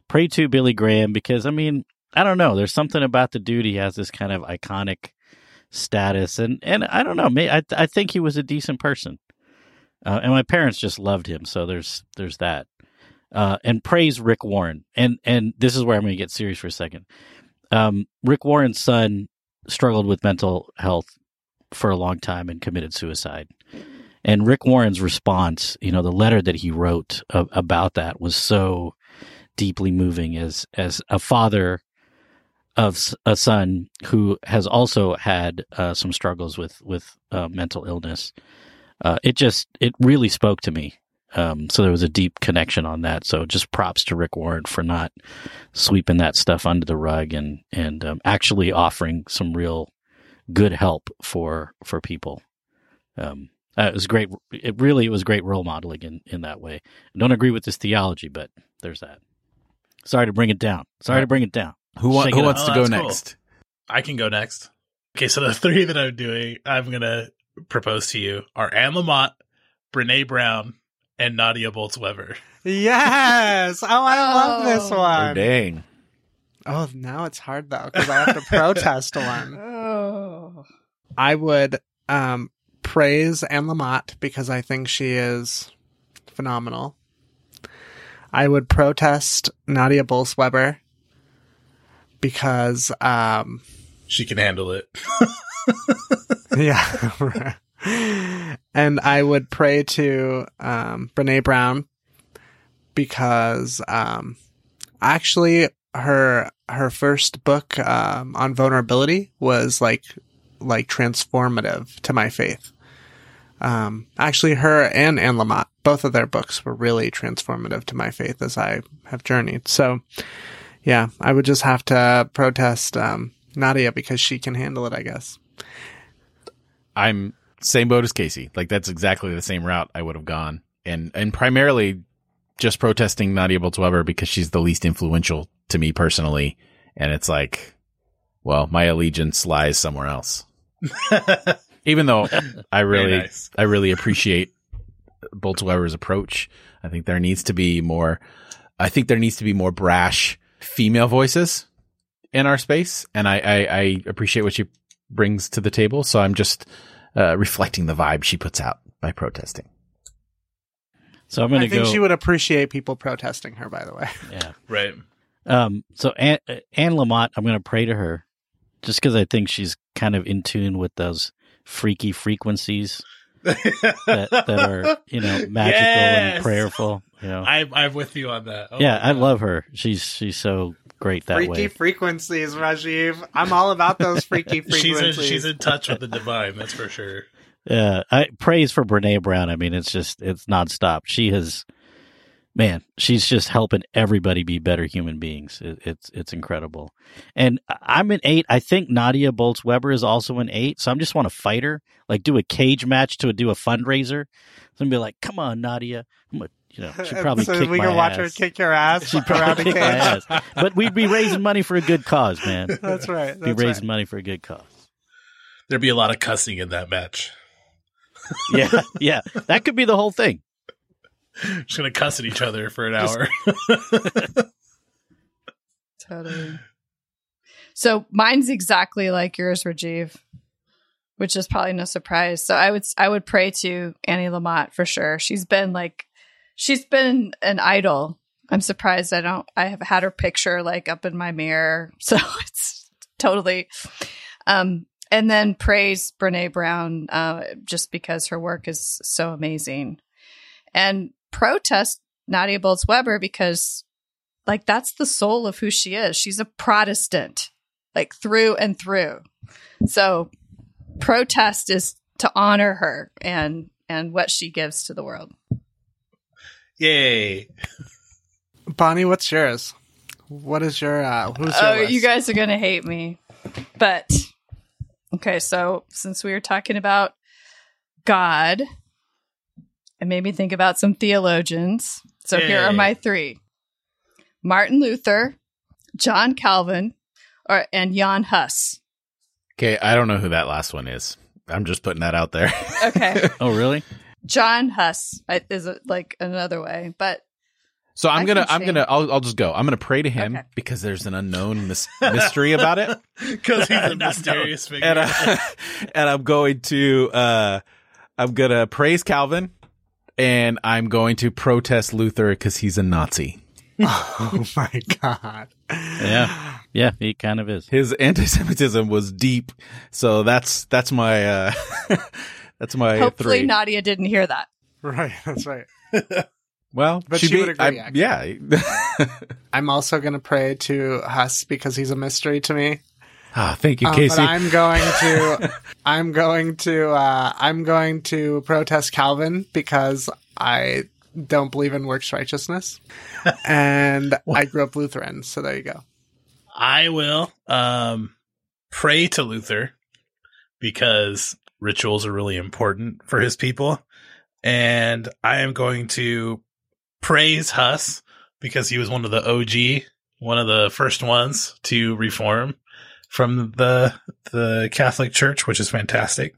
Pray to Billy Graham because I mean I don't know. There's something about the dude. He has this kind of iconic status, and and I don't know. I I think he was a decent person, uh, and my parents just loved him. So there's there's that. Uh, and praise Rick Warren, and and this is where I'm going to get serious for a second. Um, Rick Warren's son struggled with mental health for a long time and committed suicide. And Rick Warren's response, you know, the letter that he wrote about that was so deeply moving as as a father of a son who has also had uh, some struggles with with uh, mental illness. Uh, it just it really spoke to me. Um, so there was a deep connection on that. So just props to Rick Warren for not sweeping that stuff under the rug and and um, actually offering some real good help for for people. Um, uh, it was great. It really it was great role modeling in in that way. I don't agree with this theology, but there's that. Sorry to bring it down. Sorry to bring it down. Who, wa- who it wants up. to Oh, go that's cool. next? I can go next. Okay, so the three that I'm doing, I'm gonna propose to you are Anne Lamott, Brene Brown, and Nadia Bolz-Weber. Yes. Oh, I love this Oh. Oh, one. dang. Oh, now it's hard though because I have to protest one. oh, I would um, praise Anne Lamott because I think she is phenomenal. I would protest Nadia Bolz-Weber because, um, She can handle it. yeah. and I would pray to um, Brene Brown because um, actually her her first book um, on vulnerability was like like transformative to my faith. Um, actually, her and Anne Lamott, both of their books were really transformative to my faith as I have journeyed. So, yeah, I would just have to protest um, Nadia because she can handle it, I guess. I'm same boat as Casey. Like that's exactly the same route I would have gone, and and primarily just protesting Nadia Bolz-Weber because she's the least influential to me personally, and it's like, well, my allegiance lies somewhere else. Even though I really, nice. I really appreciate Bolz-Weber's approach. I think there needs to be more. I think there needs to be more brash female voices in our space, and I, I, I appreciate what she brings to the table. So I'm just uh, reflecting the vibe she puts out by protesting. So I'm gonna. I think go. she would appreciate people protesting her, by the way. yeah. Right. Um, so Anne, Anne Lamott, I'm going to pray to her just because I think she's kind of in tune with those freaky frequencies that, that are, you know, magical Yes! and prayerful. You know, I'm I'm with you on that. Oh yeah, I love her. She's she's so great that freaky way. Freaky frequencies, Rajiv. I'm all about those freaky She's in, frequencies. she's in touch with the divine, that's for sure. Yeah, I praise for Brene Brown. I mean, it's just it's nonstop. She has, man, she's just helping everybody be better human beings. It, it's it's incredible. And I'm an eight. I think Nadia Bolz-Weber is also an eight. So I'm just want to fight her, like do a cage match to do a fundraiser. So I'm gonna be like, come on, Nadia. I'm a, you know, she probably so kick we my can watch her kick your ass She'd probably the kick my ass. But we'd be raising money for a good cause, man. That's right. Be That's raising right. money for a good cause. There'd be a lot of cussing in that match. Yeah, yeah, that could be the whole thing. Just gonna cuss at each other for an hour. Totally. So mine's exactly like yours, Rajiv, which is probably no surprise. So I would I would pray to Annie Lamott for sure. She's been like she's been an idol. I'm surprised I don't I have had her picture like up in my mirror. So it's totally um and then praise Brene Brown uh, just because her work is so amazing. And protest Nadia Bolz Weber because like that's the soul of who she is. She's a Protestant, like through and through. So protest is to honor her and and what she gives to the world. Yay. Bonnie, what's yours? What is your uh who's your Oh, list? you guys are gonna hate me, but okay. So since we were talking about God, it made me think about some theologians. So here are my three: Martin Luther, John Calvin, or and Jan Hus. Okay, I don't know who that last one is. I'm just putting that out there. Okay. Oh, really? John Huss is a, like another way, but So I'm I gonna, I'm gonna, I'll, I'll just go. I'm gonna pray to him Okay. because there's an unknown mis- mystery about it, Because he's a No, no. mysterious figure. and and I'm going to, uh, I'm gonna praise Calvin, and I'm going to protest Luther because he's a Nazi. oh my god. Yeah. Yeah, he kind of is. His anti-Semitism was deep, so that's that's my uh, that's my hopefully three. Nadia didn't hear that. Right, that's right. Well, But she'd she be- would agree, I- yeah. I'm also gonna pray to Huss because he's a mystery to me. Ah, thank you, Um, Casey. but I'm going to I'm going to uh I'm going to protest Calvin because I don't believe in works righteousness. and I grew up Lutheran, so there you go. I will um, pray to Luther because rituals are really important for his people. And I am going to praise Huss because he was one of the OG, one of the first ones to reform from the the Catholic Church, which is fantastic.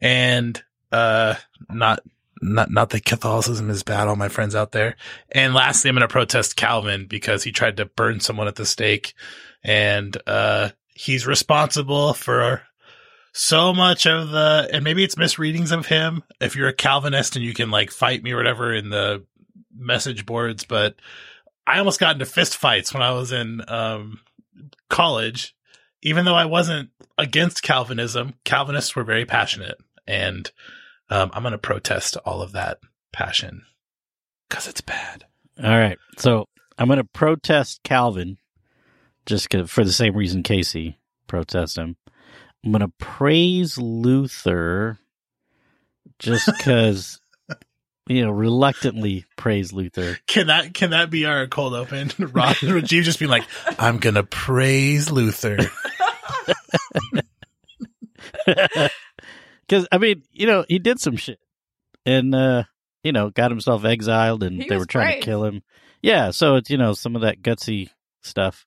And uh not not not that Catholicism is bad, all my friends out there. And lastly, I'm going to protest Calvin because he tried to burn someone at the stake, and uh, he's responsible for so much of the, and maybe it's misreadings of him. If you're a Calvinist and you can like fight me or whatever in the message boards, but I almost got into fist fights when I was in um, college. Even though I wasn't against Calvinism, Calvinists were very passionate, and um, I'm going to protest all of that passion because it's bad. All right. So I'm going to protest Calvin just for the same reason Casey protests him. I'm going to praise Luther just because, you know, reluctantly praise Luther. Can that can that be our cold open? Rob Rajiv just being like, I'm gonna praise Luther. Because, I mean, you know, he did some shit and, uh, you know, got himself exiled and He they were trying brave. to kill him. Yeah. So it's, you know, some of that gutsy stuff.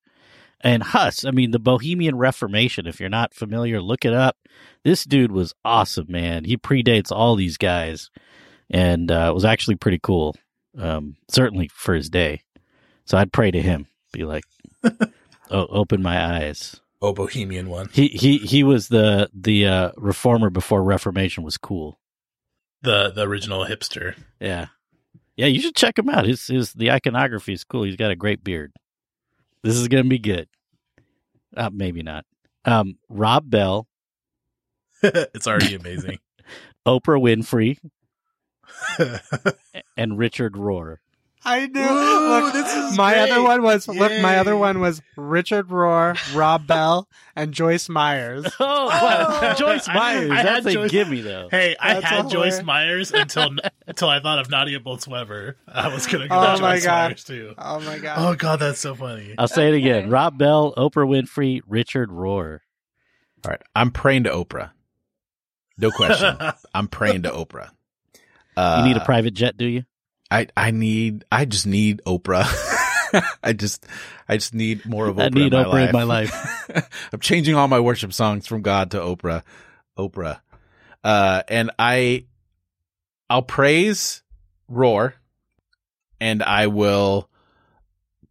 And Huss, I mean, the Bohemian Reformation, if you're not familiar, look it up. This dude was awesome, man. He predates all these guys and uh, was actually pretty cool, um, certainly for his day. So I'd pray to him, be like, oh, open my eyes. Oh, Bohemian one. He he he was the the uh, reformer before Reformation was cool. The the original hipster. Yeah, yeah. You should check him out. His his the iconography is cool. He's got a great beard. This is gonna be good. Uh, maybe not. Um, Rob Bell, it's already amazing. Oprah Winfrey, and Richard Rohr. I knew. Ooh, look, this is my great. other one was look. My other one was Richard Rohr, Rob Bell, and Joyce Myers. Oh, wow. Joyce Myers. I had That's a Joyce- gimme though. hey, I That's hilarious. had Joyce hilarious. Myers until until I thought of Nadia Bolz-Weber. I was gonna go Oh with my Joyce God. Myers too. Oh my god! Oh god, that's so funny. I'll say it again. Rob Bell, Oprah Winfrey, Richard Rohr. All right. I'm praying to Oprah. No question. I'm praying to Oprah. Uh, You need a private jet, do you? I, I need, I just need Oprah. I just, I just need more of Oprah. I need in my Oprah life. in my life. I'm changing all my worship songs from God to Oprah. Oprah. Uh, and I, I'll praise Rohr and I will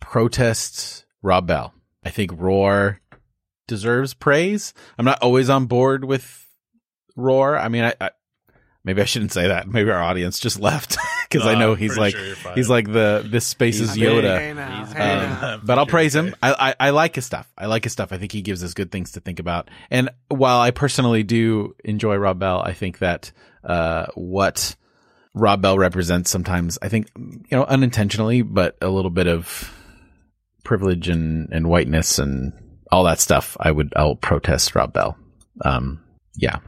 protest Rob Bell. I think Rohr deserves praise. I'm not always on board with Rohr. I mean, I, I maybe I shouldn't say that. Maybe our audience just left because I No, know I'm he's like, sure he's like the, this space is Yoda. Hey now, hey Um, But I'll praise him. I, I I like his stuff. I like his stuff. I think he gives us good things to think about. And while I personally do enjoy Rob Bell, I think that uh, what Rob Bell represents sometimes, I think you know, unintentionally, but a little bit of privilege and and whiteness and all that stuff. I would I'll protest Rob Bell. Um, yeah.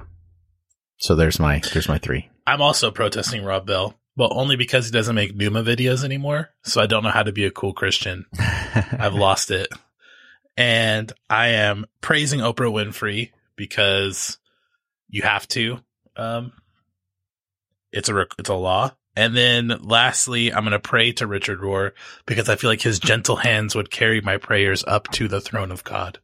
So there's my there's my three. I'm also protesting Rob Bell. Well, only because he doesn't make NOOMA videos anymore. So I don't know how to be a cool Christian. I've lost it. And I am praising Oprah Winfrey because you have to. Um, it's a rec- it's a law. And then lastly, I'm going to pray to Richard Rohr because I feel like his gentle hands would carry my prayers up to the throne of God.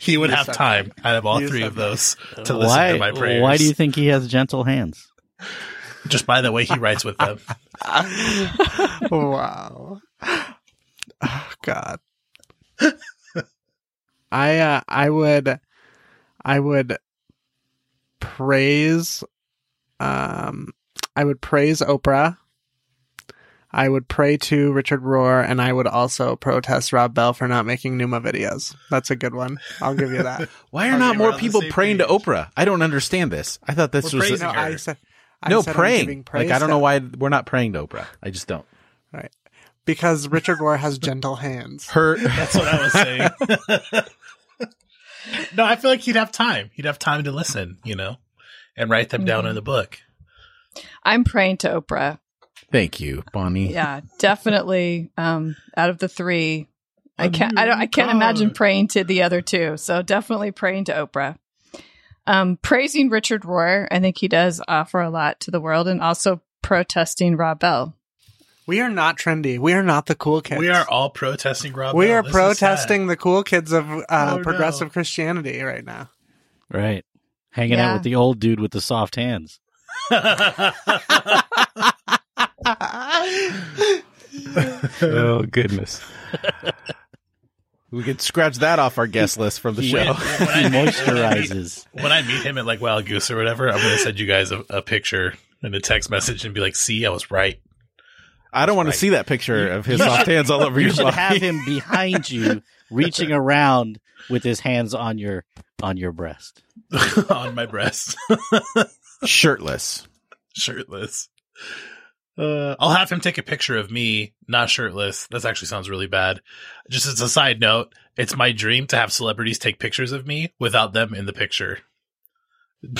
he would have time out of all three of those to listen why, to my prayers. why do you think he has gentle hands? Just by the way he writes with them. wow. Oh God. I uh, I would I would praise um I would praise Oprah. I would pray to Richard Rohr and I would also protest Rob Bell for not making NOOMA videos. That's a good one. I'll give you that. Why are Okay, not more people same praying to. Oprah? I don't understand this. I thought this We're was praising no. I said I no said I'm praying. Like I don't know why we're not praying to Oprah. I just don't. Right, because Richard Rohr has gentle hands. Her. That's what I was saying. no, I feel like he'd have time. He'd have time to listen, you know, and write them down Mhm. in the book. I'm praying to Oprah. Thank you, Bonnie. Yeah, definitely. Um, out of the three, I can't. I don't. I can't imagine praying to the other two. So definitely praying to Oprah. Um, praising Richard Rohr. I think he does offer a lot to the world, and also protesting Rob Bell. We are not trendy. We are not the cool kids. We are all protesting Rob. we Bell. are This protesting the cool kids of uh, Oh, no. progressive Christianity right now. Right. Hanging out with the old dude with the soft hands. oh goodness. We could scratch that off our guest list from the show. When He when I meet- moisturizes. When I meet him at like Wild Goose or whatever, I'm going to send you guys a, a picture and a text message and be like, "See, I was right." I don't want Right. to see that picture of his soft hands all over You your should body. have him behind you, reaching around with his hands on your on your breast. on my breast, shirtless. shirtless. Uh, I'll have him take a picture of me not shirtless. That actually sounds really bad. Just as a side note, it's my dream to have celebrities take pictures of me without them in the picture.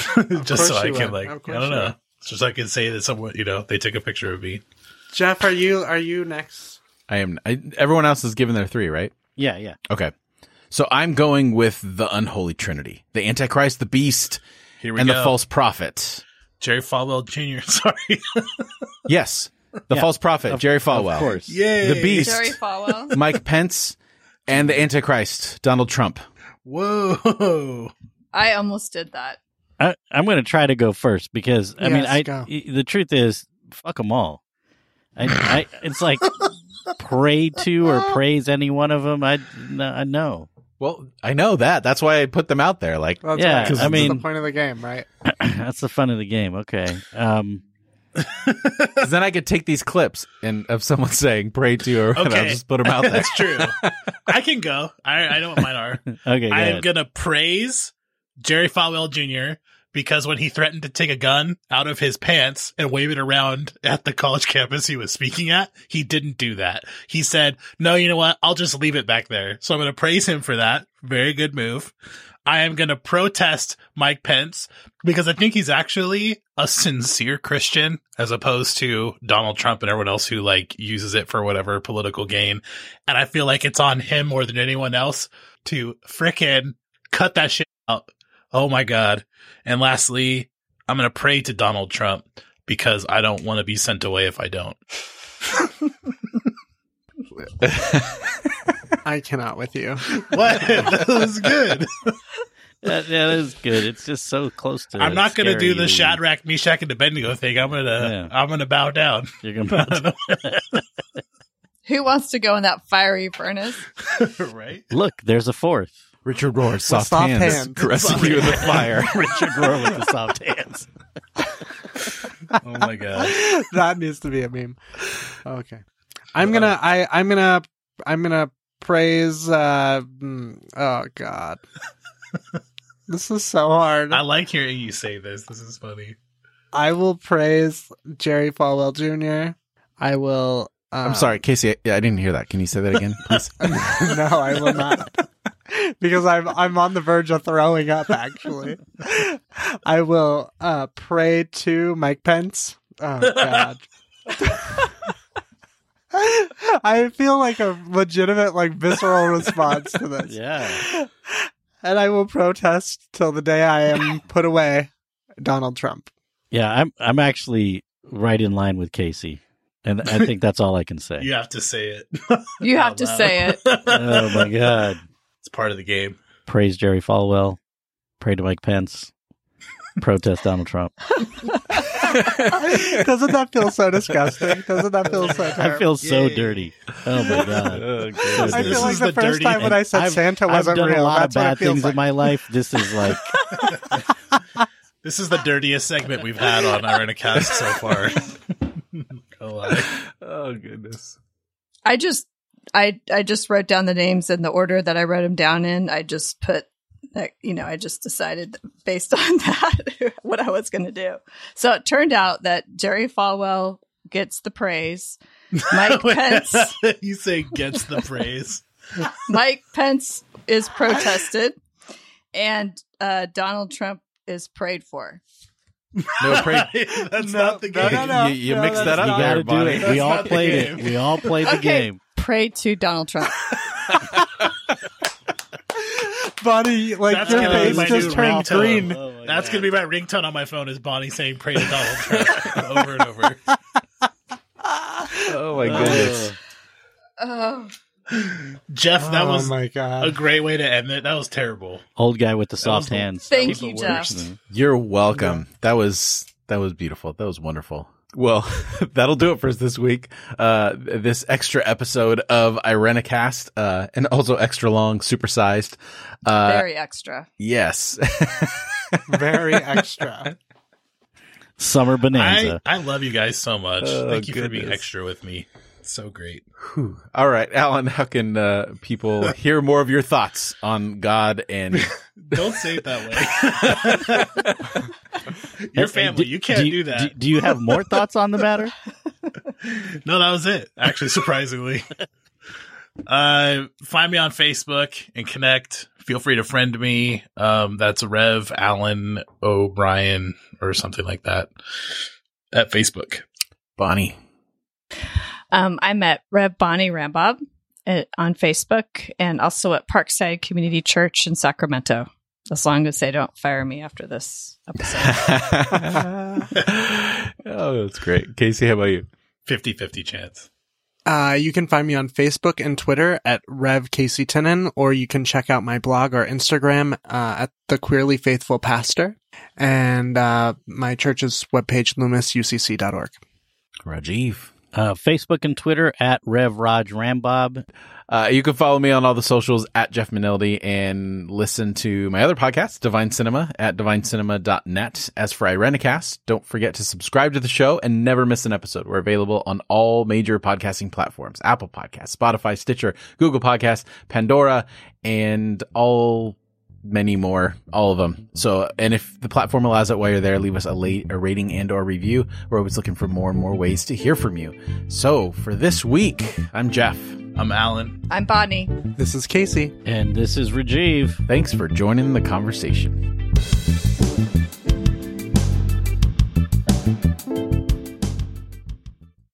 just so I can would. like, I don't know. would. Just so I can say that someone, you know, they took a picture of me. Jeff, are you are you next? I am. I, everyone else has given their three, right? Yeah, yeah. Okay. So I'm going with the unholy trinity: the Antichrist, the Beast, Here we and go. the false prophet. Jerry Falwell Jr. Sorry. Yes, the Yeah, false prophet, of- Jerry Falwell. Of course. Yay. The Beast, Jerry Falwell. Mike Pence, and the Antichrist, Donald Trump. Whoa. I almost did that. I, I'm going to try to go first because I mean, Yes, I go. the truth is, fuck them all. I, I it's like pray to or praise any one of them. I I know. Well, I know that. That's why I put them out there. Like, That's Yeah, right. 'cause I mean- the point of the game, right? That's the fun of the game. Okay. Um. 'cause then I could take these clips and of someone saying "pray to" or and I'll just put them out there. That's true. I can go. I, I know what mine are. Okay. I am ahead. going to praise Jerry Falwell Jr. because when he threatened to take a gun out of his pants and wave it around at the college campus he was speaking at, he didn't do that. He said, no, you know what? I'll just leave it back there. So I'm going to praise him for that. Very good move. I am going to protest Mike Pence because I think he's actually a sincere Christian as opposed to Donald Trump and everyone else who like uses it for whatever political gain. And I feel like it's on him more than anyone else to frickin' cut that shit out. Oh my God. And lastly, I'm going to pray to Donald Trump because I don't want to be sent away if I don't. I cannot with you. What? that was good. That, that is good. It's just so close to. I'm not going to do the scary. Shadrach, Meshach, and Abednego thing. I'm going to, Yeah. I'm going to bow down. You're gonna bow down. Who wants to go in that fiery furnace? right? look. There's a fourth. Richard Rohr's soft, soft hands, hands. caressing you in the fire. Richard Rohr with the soft hands. Oh my God. that needs to be a meme. Okay. I'm gonna I I'm gonna I'm gonna praise uh mm, oh god. this is so hard. I like hearing you say this. This is funny. I will praise Jerry Falwell Jr. I will um, I'm sorry, Casey. I, yeah, I didn't hear that. Can you say that again, please? no, I will not. Because I'm I'm on the verge of throwing up actually. I will uh pray to Mike Pence. Oh god. I feel like a legitimate like visceral response to this. Yeah. And I will protest till the day I am put away Donald Trump. Yeah. I'm. I'm actually right in line with Casey, and I think that's all I can say. You have to say it. You have Out to loud. say it. Oh my God. It's part of the game. Praise Jerry Falwell. Pray to Mike Pence. Protest Donald Trump. Doesn't that feel so disgusting? Doesn't that feel so I feel so Yay. dirty. Oh my God. Oh, So I This feel like is the, the first time when I said I've- Santa I've wasn't done real, a lot that's of bad things like. in my life. This is like This is the dirtiest segment we've had on Irenicast so far. Oh goodness. I just I I just wrote down the names in the order that I wrote them down in. I just put like, you know, I just decided based on that what I was going to do. So it turned out that Jerry Falwell gets the praise. Mike Pence you say gets the praise. Mike Pence is protested and uh, Donald Trump is prayed for. No, pray. That's No, not the no, game. no, no. you you No, mixed that that's up you there, got to do it. That's We all played it. We all played the Okay. game. Pray to Donald Trump. Bonnie, like That's your gonna be face my just new turned ringtone. green. Oh That's God. gonna be my ringtone on my phone. Is Bonnie saying "Pray to Donald Trump" over and over? Oh my goodness. Oh, Jeff, that oh was my God. a great way to end it. That was terrible. Old guy with the soft the- hands. thank was the you, worst. Jeff. You're welcome. That was That was beautiful. That was wonderful. Well, that'll do it for us this week. Uh, this extra episode of Irenicast, uh, and also extra long, supersized. Uh, Very extra. yes. Very extra. Summer bonanza. I love you guys so much. Oh, Thank you for being extra with me. So great. Whew. All right, Alan, how can, uh, people hear more of your thoughts on God and Don't say it that way. Your Uh, family, you can't do, that. Do, do you have more thoughts on the matter? no, that was it. Actually, surprisingly. uh, find me on Facebook and connect. Feel free to friend me. Um, that's Rev Allen O'Brien or something like that at Facebook. Bonnie? Um, I met Rev Bonnie Rambob at, on Facebook and also at Parkside Community Church in Sacramento. As long as they don't fire me after this episode. oh, that's great. Casey, how about you? 50 50 chance. Uh, you can find me on Facebook and Twitter at Rev Casey Tinnin, or you can check out my blog or Instagram uh, at The Queerly Faithful Pastor, and uh, my church's webpage, loomusucc.org. Rajiv. Uh, Facebook and Twitter at Rev Raj Rambob. Uh, you can follow me on all the socials at Jeff Manildi and listen to my other podcast, Divine Cinema, at divinecinema.net. As for Irenicast, don't forget to subscribe to the show and never miss an episode. We're available on all major podcasting platforms, Apple Podcasts, Spotify, Stitcher, Google Podcasts, Pandora, and all many more, all of them. So, and if the platform allows it while you're there, leave us a late, a rating and or review. We're always looking for more and more ways to hear from you. So for this week, I'm Jeff. I'm Alan. I'm Bonnie. This is Casey. And this is Rajiv. Thanks for joining the conversation.